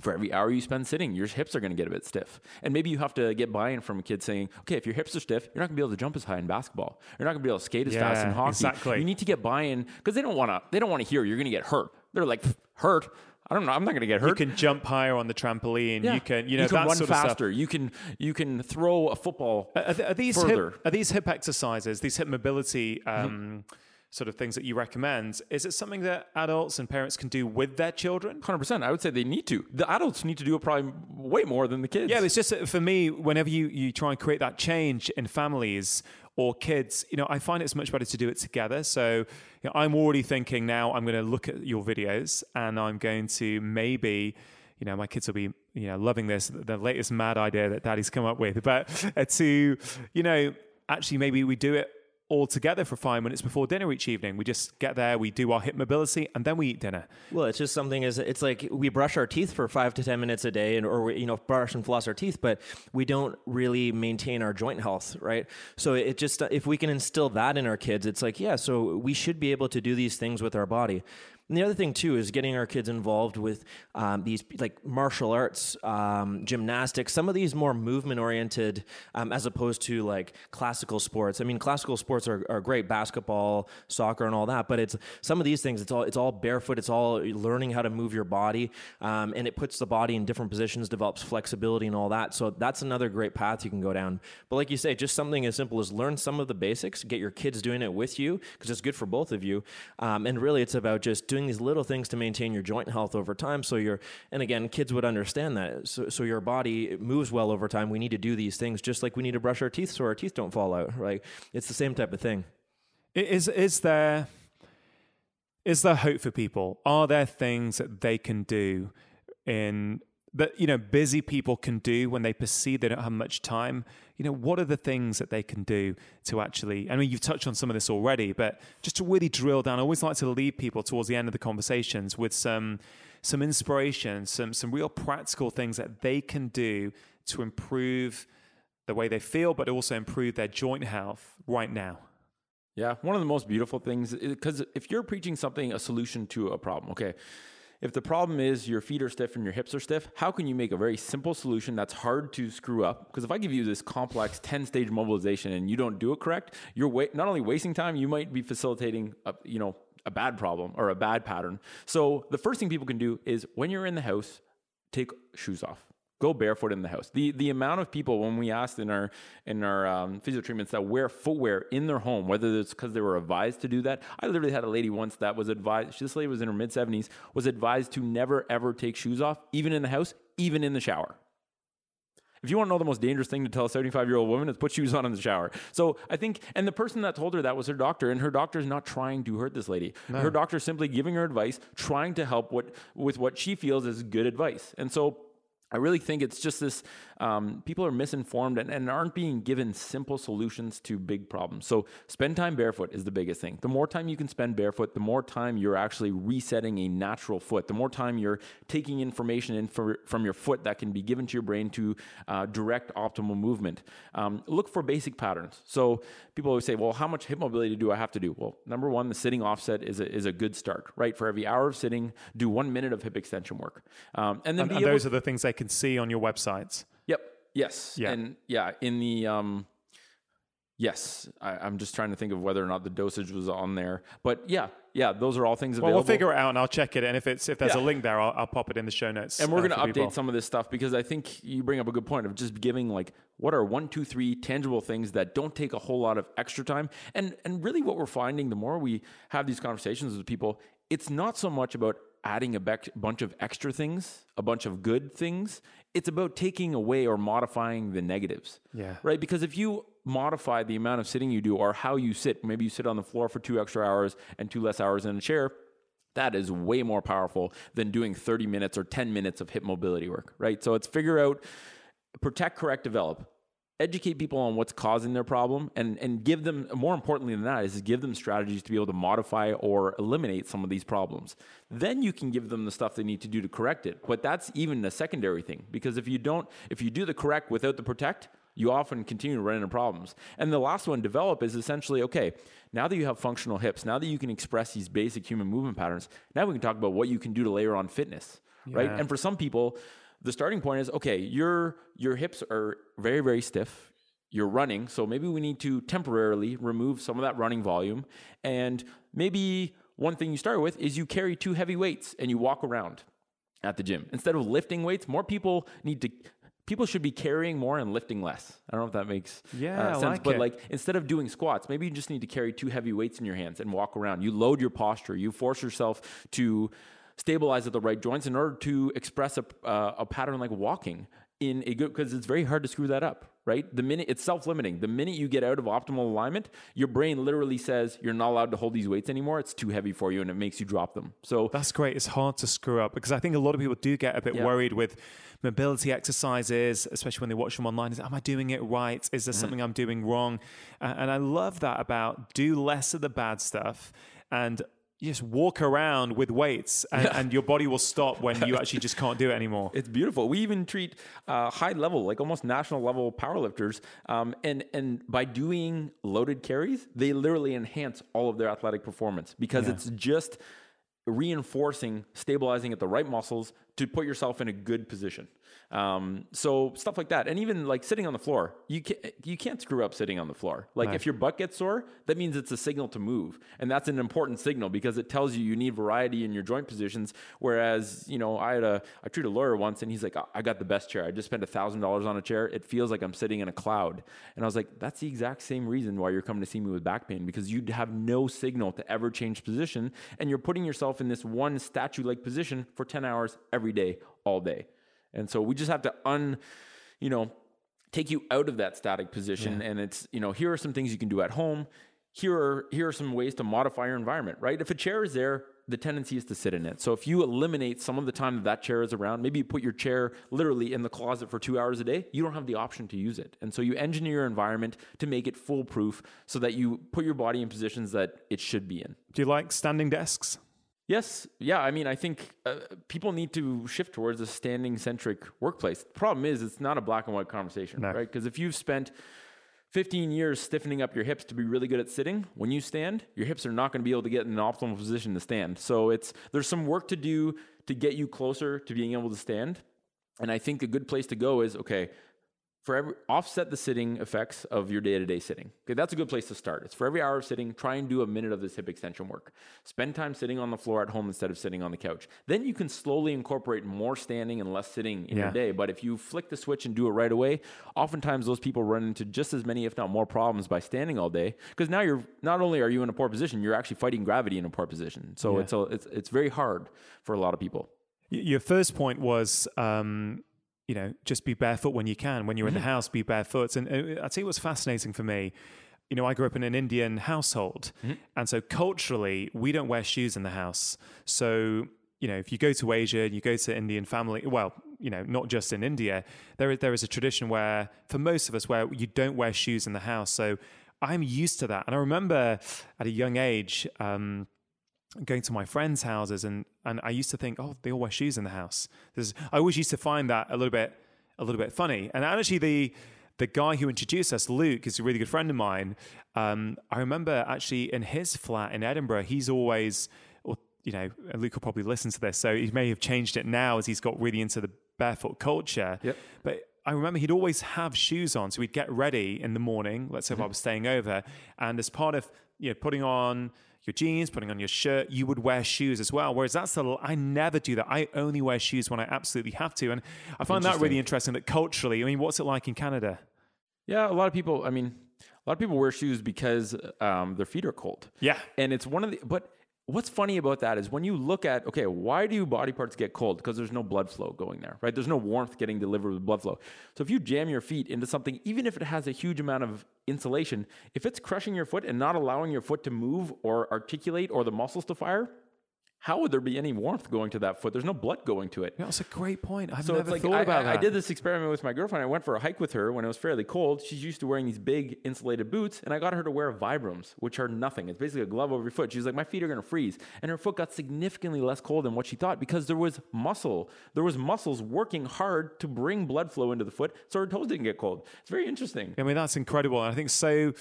for every hour you spend sitting, your hips are going to get a bit stiff. And maybe you have to get buy-in from a kid saying, okay, if your hips are stiff, you're not going to be able to jump as high in basketball. You're not going to be able to skate as yeah, fast in hockey. Exactly. You need to get buy-in because they don't want to. They don't want to hear you're going to get hurt. They're like hurt. I don't know. I'm not going to get hurt. You can jump higher on the trampoline. Yeah. You can, you know, you can run faster. You can, you can throw a football. Are, are these further. Hip, are these hip exercises? These hip mobility. Um, mm-hmm sort of things that you recommend. Is it something that adults and parents can do with their children? 100%. I would say they need to. The adults need to do it probably way more than the kids. Yeah, it's just for me, whenever you, you try and create that change in families or kids, you know, I find it's much better to do it together. So you know, I'm already thinking now I'm going to look at your videos and I'm going to maybe you know, my kids will be, you know, loving this, the latest mad idea that daddy's come up with. But to, you know, actually maybe we do it all together for five minutes before dinner each evening. We just get there, we do our hip mobility, and then we eat dinner. Well, it's just something is it's like we brush our teeth for five to ten minutes a day, and or we, you know brush and floss our teeth, but we don't really maintain our joint health, right? So it just if we can instill that in our kids, it's like yeah, so we should be able to do these things with our body. And the other thing too is getting our kids involved with um, these like martial arts, um, gymnastics, some of these more movement oriented, um, as opposed to like classical sports. I mean, classical sports are, are great, basketball, soccer, and all that. But it's some of these things. It's all it's all barefoot. It's all learning how to move your body, um, and it puts the body in different positions, develops flexibility and all that. So that's another great path you can go down. But like you say, just something as simple as learn some of the basics, get your kids doing it with you because it's good for both of you. Um, and really, it's about just doing these little things to maintain your joint health over time. So you're, and again, kids would understand that. So, so your body moves well over time. We need to do these things just like we need to brush our teeth so our teeth don't fall out. Right? It's the same type of thing. Is is there is there hope for people? Are there things that they can do in that you know busy people can do when they perceive they don't have much time you know what are the things that they can do to actually i mean you've touched on some of this already but just to really drill down i always like to lead people towards the end of the conversations with some some inspiration some some real practical things that they can do to improve the way they feel but also improve their joint health right now. Yeah one of the most beautiful things because if you're preaching something a solution to a problem okay if the problem is your feet are stiff and your hips are stiff, how can you make a very simple solution that's hard to screw up? Because if I give you this complex 10 stage mobilization and you don't do it correct, you're wa- not only wasting time, you might be facilitating, a, you know, a bad problem or a bad pattern. So the first thing people can do is when you're in the house, take shoes off go barefoot in the house. The the amount of people when we asked in our in our um, physio treatments that wear footwear in their home, whether it's because they were advised to do that. I literally had a lady once that was advised. This lady was in her mid seventies, was advised to never ever take shoes off, even in the house, even in the shower. If you want to know the most dangerous thing to tell a 75 year old woman, is put shoes on in the shower. So I think, and the person that told her that was her doctor, and her doctor is not trying to hurt this lady. No. Her doctor is simply giving her advice, trying to help what, with what she feels is good advice. And so I really think it's just this um, people are misinformed and, and, aren't being given simple solutions to big problems. So, spend time barefoot is the biggest thing. The more time you can spend barefoot, the more time you're actually resetting a natural foot, the more time you're taking information in for, from your foot that can be given to your brain to uh, direct optimal movement. Um, look for basic patterns. So, people always say, well, how much hip mobility do I have to do? Well, number one, the sitting offset is a, is a good start, right? For every hour of sitting, do one minute of hip extension work. Um, and then and, and those are the things they can see on your websites. Yes. Yeah. And yeah, in the um, yes, I, am just trying to think of whether or not the dosage was on there. But yeah, yeah, those are all things available. Well, we'll figure it out and I'll check it. And if it's if there's yeah. a link there, I'll, I'll, pop it in the show notes. And we're uh, going to update some of this stuff because I think you bring up a good point of just giving like what are one, two, three tangible things that don't take a whole lot of extra time. And and really, what we're finding the more we have these conversations with people, it's not so much about adding a bunch of extra things, a bunch of good things. It's about taking away or modifying the negatives. Yeah. Right? Because if you modify the amount of sitting you do or how you sit, maybe you sit on the floor for two extra hours and two less hours in a chair, that is way more powerful than doing 30 minutes or 10 minutes of hip mobility work, right? So it's figure out, protect, correct, develop educate people on what's causing their problem and and give them more importantly than that is give them strategies to be able to modify or eliminate some of these problems. Then you can give them the stuff they need to do to correct it. But that's even a secondary thing because if you don't if you do the correct without the protect you often continue to run into problems. And the last one develop is essentially okay now that you have functional hips now that you can express these basic human movement patterns now we can talk about what you can do to layer on fitness yeah. right and for some people the starting point is okay, your your hips are very very stiff. You're running, so maybe we need to temporarily remove some of that running volume and maybe one thing you start with is you carry two heavy weights and you walk around at the gym. Instead of lifting weights, more people need to people should be carrying more and lifting less. I don't know if that makes yeah, uh, sense, like but it. like instead of doing squats, maybe you just need to carry two heavy weights in your hands and walk around. You load your posture. You force yourself to stabilize at the right joints in order to express a, uh, a pattern like walking in a good because it's very hard to screw that up right? The minute it's self-limiting. The minute you get out of optimal alignment your brain literally says you're not allowed to hold these weights anymore. It's too heavy for you and it makes you drop them. So that's great. It's hard to screw up because i think a lot of people do get a bit yeah. worried with mobility exercises especially when they watch them online. Is am i doing it right? Is there mm-hmm. something i'm doing wrong? And i love that about do less of the bad stuff and you just walk around with weights and, yeah. and, your body will stop when you actually just can't do it anymore. It's beautiful. We even treat uh, high level, like almost national level powerlifters. Um, and, and by doing loaded carries, they literally enhance all of their athletic performance because yeah. it's just reinforcing, stabilizing at the right muscles to put yourself in a good position. Um, so stuff like that, and even like sitting on the floor, you can't you can't screw up sitting on the floor. Like No. if your butt gets sore, that means it's a signal to move, and that's an important signal because it tells you you need variety in your joint positions. Whereas you know, I had a I treated a lawyer once, and he's like, I got the best chair. I just spent a thousand dollars on a chair. It feels like I'm sitting in a cloud, and I was like, that's the exact same reason why you're coming to see me with back pain because you'd have no signal to ever change position, and you're putting yourself in this one statue-like position for ten hours every day, all day. And so we just have to un, you know, take you out of that static position. And it's, you know, here are some things you can do at home. Here are here are some ways to modify your environment, right? If a chair is there, the tendency is to sit in it. So if you eliminate some of the time that that chair is around, maybe you put your chair literally in the closet for two hours a day, you don't have the option to use it. And so you engineer your environment to make it foolproof so that you put your body in positions that it should be in. Do you like standing desks? Yes. Yeah. I mean, I think uh, people need to shift towards a standing centric workplace. The problem is, it's not a black and white conversation, No. right? Because if you've spent 15 years stiffening up your hips to be really good at sitting, when you stand, your hips are not going to be able to get in an optimal position to stand. So it's there's some work to do to get you closer to being able to stand. And I think a good place to go is okay, for every offset the sitting effects of your day-to-day sitting. Okay, that's a good place to start. It's for every hour of sitting, try and do a minute of this hip extension work. Spend time sitting on the floor at home instead of sitting on the couch. Then you can slowly incorporate more standing and less sitting in Yeah. your day. But if you flick the switch and do it right away, oftentimes those people run into just as many, if not more, problems by standing all day. Because now you're not only are you in a poor position, you're actually fighting gravity in a poor position. So Yeah. it's a, it's it's very hard for a lot of people. Y- Your first point was, um, you know, just be barefoot when you can. When you're in the house, be barefoot. And uh, I'll tell you what's fascinating for me. You know, I grew up in an Indian household. And so culturally, we don't wear shoes in the house. So, you know, if you go to Asia and you go to Indian family, well, you know, not just in India, there is, there is a tradition where, for most of us, where you don't wear shoes in the house. So I'm used to that. And I remember at a young age, um, going to my friends' houses and and I used to think, oh, they all wear shoes in the house. I always used to find that a little bit a little bit funny. And actually, the the guy who introduced us, Luke, is a really good friend of mine. Um, I remember actually in his flat in Edinburgh, he's always, or you know, Luke will probably listen to this, so he may have changed it now as he's got really into the barefoot culture. Yep. But I remember he'd always have shoes on. So we'd get ready in the morning, let's say if I was staying over, and as part of you know, putting on your jeans, putting on your shirt, you would wear shoes as well. Whereas that's the I never do that. I only wear shoes when I absolutely have to. And I find that really interesting that culturally, I mean, what's it like in Canada? Yeah, a lot of people. I mean, a lot of people wear shoes because um, their feet are cold. Yeah. and it's one of the. But what's funny about that is when you look at okay, why do body parts get cold? Because there's no blood flow going there, right? There's no warmth getting delivered with blood flow. So if you jam your feet into something, even if it has a huge amount of insulation, if it's crushing your foot and not allowing your foot to move or articulate or the muscles to fire. How would there be any warmth going to that foot? There's no blood going to it. Yeah, That's a great point. I've So never like thought I, about I- that. I did this experiment with my girlfriend. I went for a hike with her when it was fairly cold. She's used to wearing these big insulated boots, and I got her to wear Vibrams, which are nothing. It's basically a glove over your foot. She's like, my feet are gonna freeze, and her foot got significantly less cold than what she thought because there was muscle. There was muscles working hard to bring blood flow into the foot, so her toes didn't get cold. It's very interesting. I mean, that's incredible. And I think so,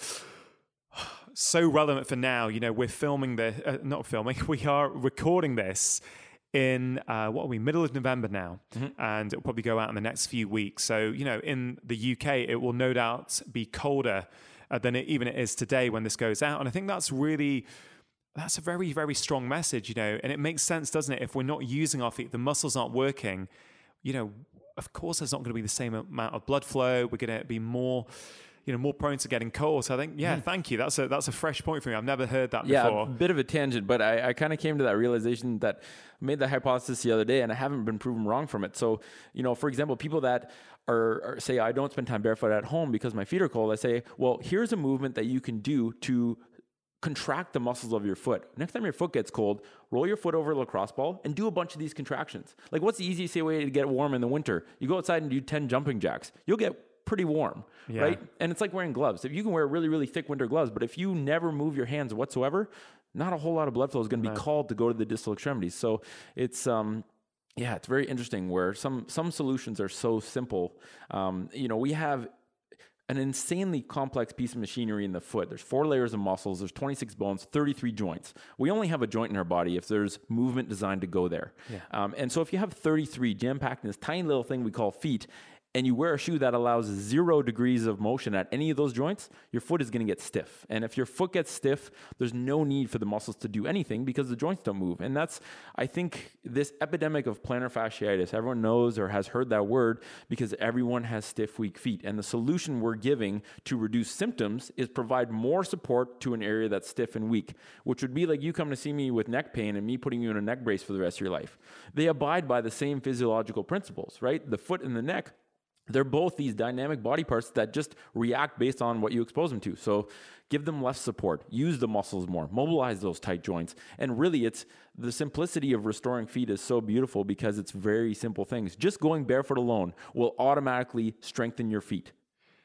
so relevant for now. You know, we're filming the, uh, not filming, we are recording this in, uh, what are we, middle of November now. And it'll probably go out in the next few weeks. So, you know, in the UK, it will no doubt be colder uh, than it even it is today when this goes out. And I think that's really, that's a very, very strong message, you know, and it makes sense, doesn't it? If we're not using our feet, the muscles aren't working, you know, of course there's not going to be the same amount of blood flow. We're going to be more, you know, more prone to getting cold. So I think, yeah, hmm. thank you. That's a that's a fresh point for me. I've never heard that Yeah, before. a bit of a tangent, but I, I kind of came to that realization that I made the hypothesis the other day, and I haven't been proven wrong from it. So, you know, for example, people that are, are say I don't spend time barefoot at home because my feet are cold. I say, well, here's a movement that you can do to contract the muscles of your foot. Next time your foot gets cold, roll your foot over a lacrosse ball and do a bunch of these contractions. Like, what's the easiest way to get warm in the winter? You go outside and do 10 jumping jacks. You'll get pretty warm, Yeah. right? And it's like wearing gloves. If you can wear really, really thick winter gloves, but if you never move your hands whatsoever, not a whole lot of blood flow is going to be called to go to the distal extremities. So it's, um, yeah, it's very interesting where some some solutions are so simple. Um, you know, we have an insanely complex piece of machinery in the foot. There's four layers of muscles, there's 26 bones, 33 joints. We only have a joint in our body if there's movement designed to go there. Yeah. Um, and so if you have 33 jam packed in this tiny little thing we call feet, and you wear a shoe that allows zero degrees of motion at any of those joints, your foot is going to get stiff. And if your foot gets stiff, there's no need for the muscles to do anything because the joints don't move. And that's, I think, this epidemic of plantar fasciitis. Everyone knows or has heard that word because everyone has stiff, weak feet. And the solution we're giving to reduce symptoms is provide more support to an area that's stiff and weak, which would be like you come to see me with neck pain and me putting you in a neck brace for the rest of your life. They abide by the same physiological principles, right? The foot and the neck they're both these dynamic body parts that just react based on what you expose them to. So give them less support, use the muscles more, mobilize those tight joints. And really, it's the simplicity of restoring feet is so beautiful because it's very simple things. Just going barefoot alone will automatically strengthen your feet.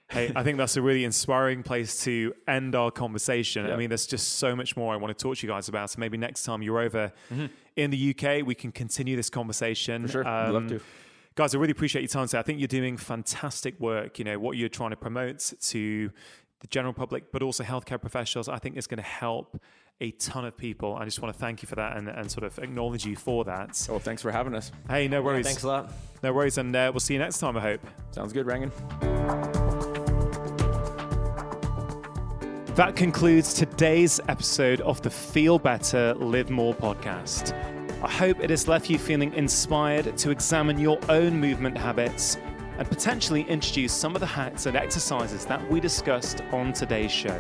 Hey, I think that's a really inspiring place to end our conversation. I mean, there's just so much more I want to talk to you guys about. So maybe next time you're over mm-hmm. in the UK, we can continue this conversation. For sure, um, love to guys, I really appreciate your time today. I think you're doing fantastic work. You know, what you're trying to promote to the general public, but also healthcare professionals, I think is going to help a ton of people. I just want to thank you for that and, and sort of acknowledge you for that. Oh, thanks for having us. Hey, no worries. Yeah, thanks a lot. No worries. And uh, we'll see you next time, I hope. Sounds good, Rangan. That concludes today's episode of the Feel Better, Live More podcast. I hope it has left you feeling inspired to examine your own movement habits and potentially introduce some of the hacks and exercises that we discussed on today's show.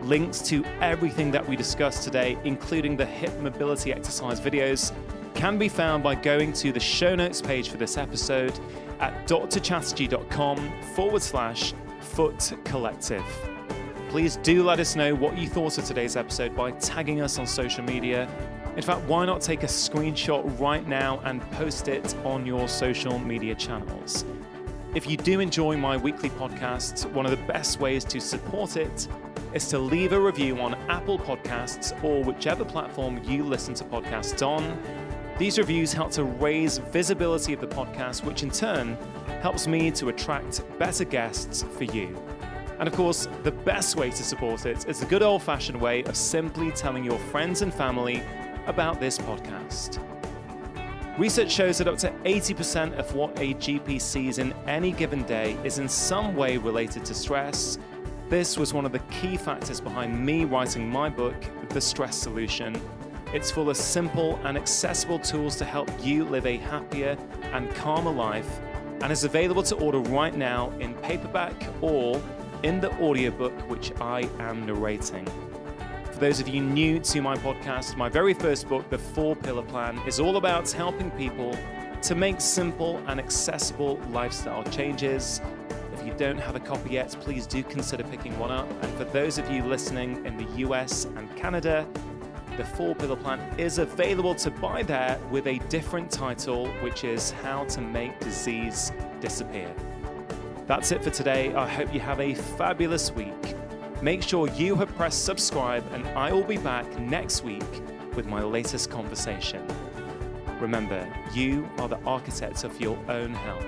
Links to everything that we discussed today, including the hip mobility exercise videos, can be found by going to the show notes page for this episode at drchatterjee.com forward slash foot collective. Please do let us know what you thought of today's episode by tagging us on social media in fact, why not take a screenshot right now and post it on your social media channels? If you do enjoy my weekly podcasts, one of the best ways to support it is to leave a review on Apple Podcasts or whichever platform you listen to podcasts on. These reviews help to raise visibility of the podcast, which in turn helps me to attract better guests for you. And of course, the best way to support it is the good old fashioned way of simply telling your friends and family about this podcast. Research shows that up to 80% of what a GP sees in any given day is in some way related to stress. This was one of the key factors behind me writing my book, The Stress Solution. It's full of simple and accessible tools to help you live a happier and calmer life and is available to order right now in paperback or in the audiobook which I am narrating. For those of you new to my podcast, my very first book, The Four Pillar Plan, is all about helping people to make simple and accessible lifestyle changes. If you don't have a copy yet, please do consider picking one up. And for those of you listening in the US and Canada, the Four Pillar Plan is available to buy there with a different title, which is How to Make Disease Disappear. That's it for today. I hope you have a fabulous week. Make sure you have pressed subscribe, and I will be back next week with my latest conversation. Remember, you are the architects of your own health.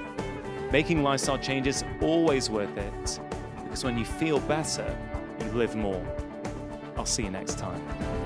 Making lifestyle changes always worth it because when you feel better, you live more. I'll see you next time.